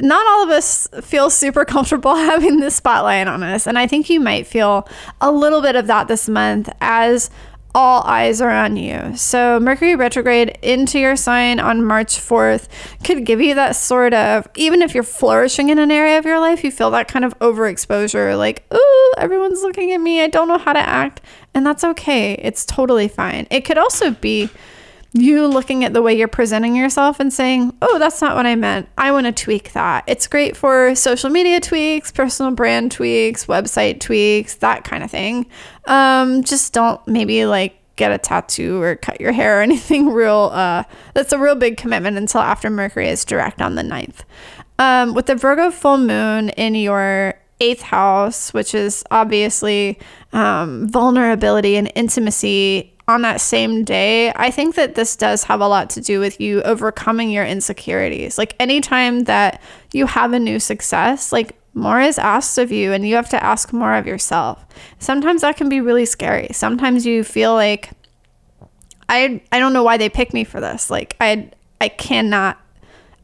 not all of us feel super comfortable having the spotlight on us. And I think you might feel a little bit of that this month as all eyes are on you. So, Mercury retrograde into your sign on March 4th could give you that sort of, even if you're flourishing in an area of your life, you feel that kind of overexposure like, ooh, everyone's looking at me. I don't know how to act. And that's okay. It's totally fine. It could also be you looking at the way you're presenting yourself and saying, oh, that's not what I meant. I want to tweak that. It's great for social media tweaks, personal brand tweaks, website tweaks, that kind of thing. Um, just don't maybe like get a tattoo or cut your hair or anything real. Uh, that's a real big commitment until after Mercury is direct on the 9th. Um, with the Virgo full moon in your eighth house, which is obviously um, vulnerability and intimacy on that same day, I think that this does have a lot to do with you overcoming your insecurities. Like anytime that you have a new success, like more is asked of you and you have to ask more of yourself. Sometimes that can be really scary. Sometimes you feel like I I don't know why they picked me for this. Like I I cannot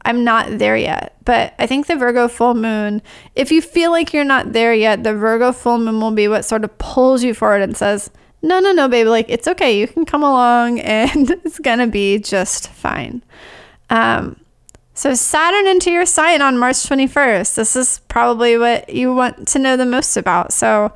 I'm not there yet. But I think the Virgo full moon, if you feel like you're not there yet, the Virgo full moon will be what sort of pulls you forward and says, no, no, no, baby. Like, it's okay. You can come along and it's going to be just fine. Um, so, Saturn into your sign on March 21st. This is probably what you want to know the most about. So,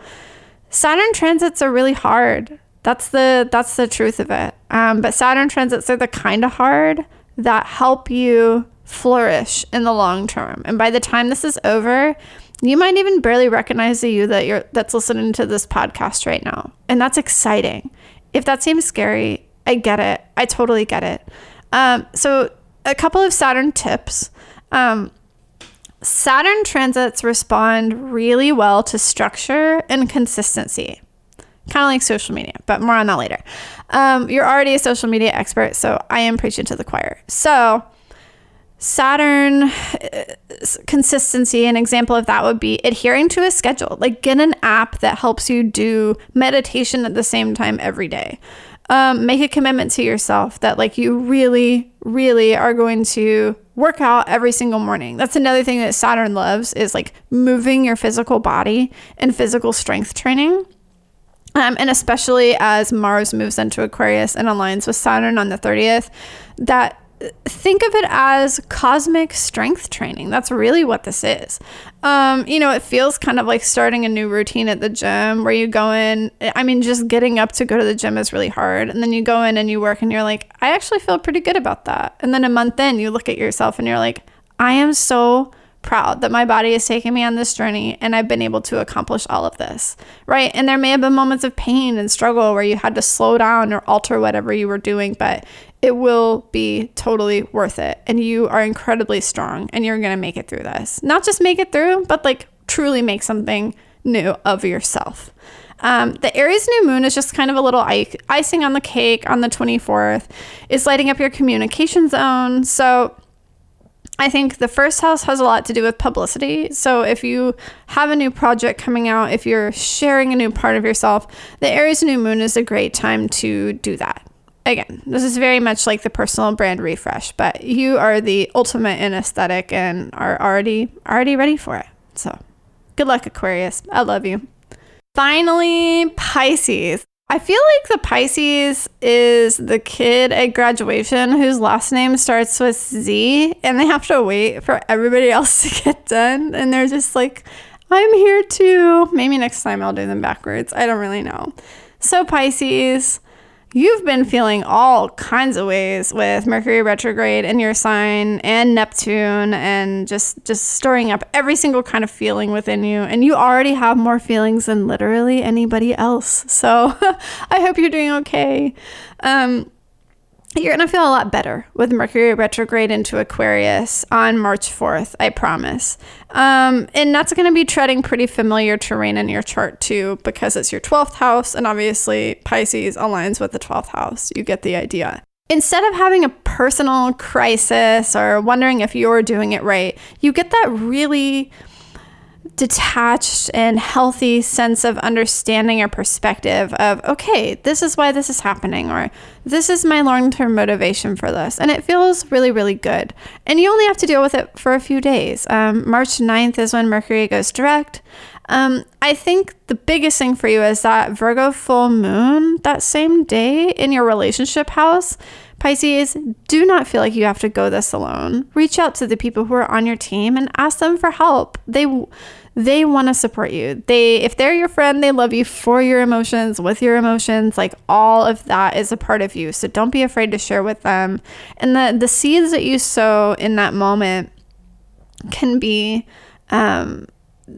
Saturn transits are really hard. That's the that's the truth of it. Um, but Saturn transits are the kind of hard that help you flourish in the long term. And by the time this is over, you might even barely recognize the you that you're that's listening to this podcast right now. And that's exciting. If that seems scary, I get it. I totally get it. Um, so a couple of Saturn tips. Um, Saturn transits respond really well to structure and consistency. Kind of like social media, but more on that later. Um, you're already a social media expert, so I am preaching to the choir. So, Saturn uh, consistency, an example of that would be adhering to a schedule. Like, get an app that helps you do meditation at the same time every day. Um, make a commitment to yourself that, like, you really, really are going to work out every single morning. That's another thing that Saturn loves is like moving your physical body and physical strength training. Um, and especially as Mars moves into Aquarius and aligns with Saturn on the 30th, that think of it as cosmic strength training. That's really what this is. Um, you know, it feels kind of like starting a new routine at the gym where you go in. I mean, just getting up to go to the gym is really hard. And then you go in and you work and you're like, I actually feel pretty good about that. And then a month in, you look at yourself and you're like, I am so proud that my body has taken me on this journey and I've been able to accomplish all of this, right? And there may have been moments of pain and struggle where you had to slow down or alter whatever you were doing, but it will be totally worth it. And you are incredibly strong and you're going to make it through this. Not just make it through, but like truly make something new of yourself. Um, the Aries new moon is just kind of a little icing on the cake on the 24th. It's lighting up your communication zone. So I think the first house has a lot to do with publicity. So if you have a new project coming out, if you're sharing a new part of yourself, the Aries new moon is a great time to do that. Again, this is very much like the personal brand refresh, but you are the ultimate in aesthetic and are already already ready for it. So, good luck Aquarius. I love you. Finally, Pisces. I feel like the Pisces is the kid at graduation whose last name starts with Z and they have to wait for everybody else to get done. And they're just like, I'm here too. Maybe next time I'll do them backwards. I don't really know. So, Pisces, You've been feeling all kinds of ways with Mercury retrograde in your sign and Neptune and just just stirring up every single kind of feeling within you and you already have more feelings than literally anybody else. So I hope you're doing okay. Um, you're going to feel a lot better with Mercury retrograde into Aquarius on March 4th, I promise. Um, and that's going to be treading pretty familiar terrain in your chart too, because it's your 12th house, and obviously Pisces aligns with the 12th house. You get the idea. Instead of having a personal crisis or wondering if you're doing it right, you get that really detached and healthy sense of understanding or perspective of okay this is why this is happening or this is my long-term motivation for this and it feels really really good and you only have to deal with it for a few days um, march 9th is when mercury goes direct um, i think the biggest thing for you is that virgo full moon that same day in your relationship house Pisces, do not feel like you have to go this alone. Reach out to the people who are on your team and ask them for help. They they want to support you. They if they're your friend, they love you for your emotions, with your emotions. Like all of that is a part of you. So don't be afraid to share with them. And the the seeds that you sow in that moment can be um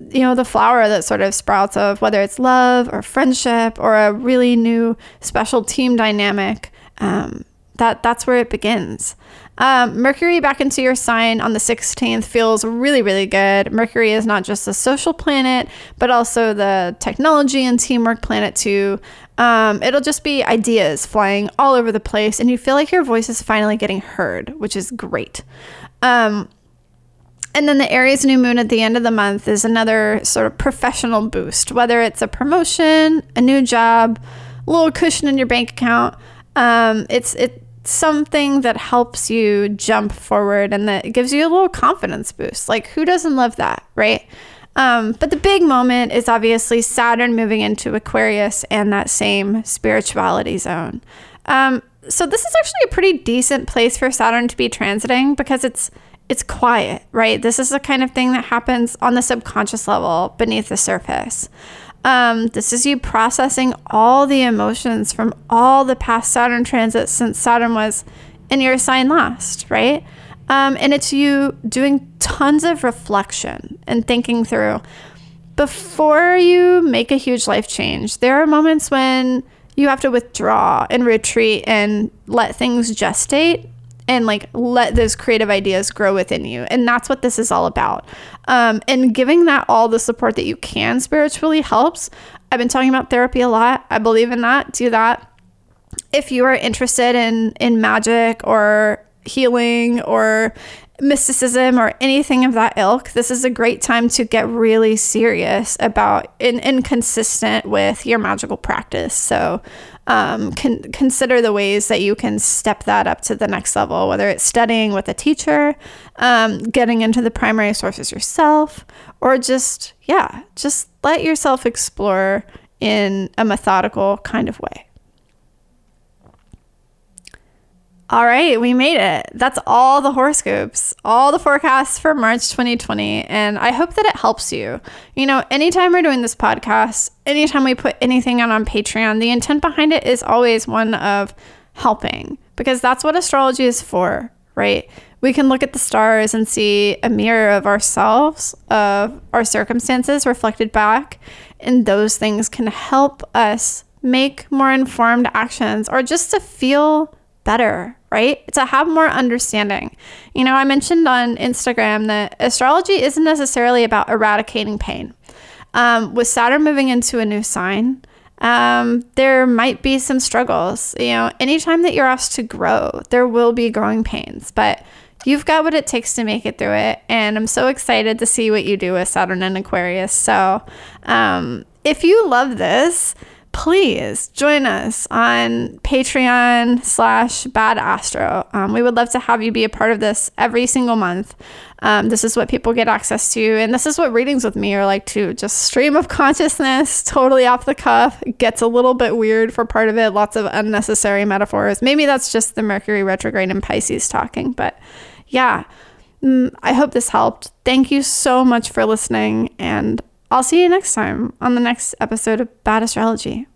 you know the flower that sort of sprouts of whether it's love or friendship or a really new special team dynamic um, that that's where it begins. Um, Mercury back into your sign on the 16th feels really, really good. Mercury is not just a social planet, but also the technology and teamwork planet, too. Um, it'll just be ideas flying all over the place, and you feel like your voice is finally getting heard, which is great. Um, and then the Aries new moon at the end of the month is another sort of professional boost, whether it's a promotion, a new job, a little cushion in your bank account. Um, it's it something that helps you jump forward and that gives you a little confidence boost. Like, who doesn't love that, right? Um, but the big moment is obviously Saturn moving into Aquarius and that same spirituality zone. Um, so this is actually a pretty decent place for Saturn to be transiting because it's it's quiet, right? This is the kind of thing that happens on the subconscious level beneath the surface. Um, this is you processing all the emotions from all the past Saturn transits since Saturn was in your sign last, right? Um, and it's you doing tons of reflection and thinking through. Before you make a huge life change, there are moments when you have to withdraw and retreat and let things gestate and like let those creative ideas grow within you. And that's what this is all about. Um, and giving that all the support that you can spiritually helps. I've been talking about therapy a lot. I believe in that. Do that. If you are interested in in magic or healing or mysticism or anything of that ilk, this is a great time to get really serious about and, and consistent with your magical practice. So, um, con- consider the ways that you can step that up to the next level, whether it's studying with a teacher, um, getting into the primary sources yourself, or just, yeah, just let yourself explore in a methodical kind of way. All right, we made it. That's all the horoscopes, all the forecasts for March 2020. And I hope that it helps you. You know, anytime we're doing this podcast, anytime we put anything out on Patreon, the intent behind it is always one of helping because that's what astrology is for, right? We can look at the stars and see a mirror of ourselves, of our circumstances reflected back, and those things can help us make more informed actions or just to feel better, right? To have more understanding. You know, I mentioned on Instagram that astrology isn't necessarily about eradicating pain. Um, with Saturn moving into a new sign, um, there might be some struggles. You know, anytime that you're asked to grow, there will be growing pains, but you've got what it takes to make it through it. And I'm so excited to see what you do with Saturn and Aquarius. So, um, if you love this, please join us on Patreon slash Bad Astro. Um, we would love to have you be a part of this every single month. Um, this is what people get access to, and this is what readings with me are like too. Just stream of consciousness, totally off the cuff. Gets a little bit weird for part of it. Lots of unnecessary metaphors. Maybe that's just the Mercury retrograde in Pisces talking, but yeah. Mm, I hope this helped. Thank you so much for listening, and I'll see you next time on the next episode of Bad Astrology.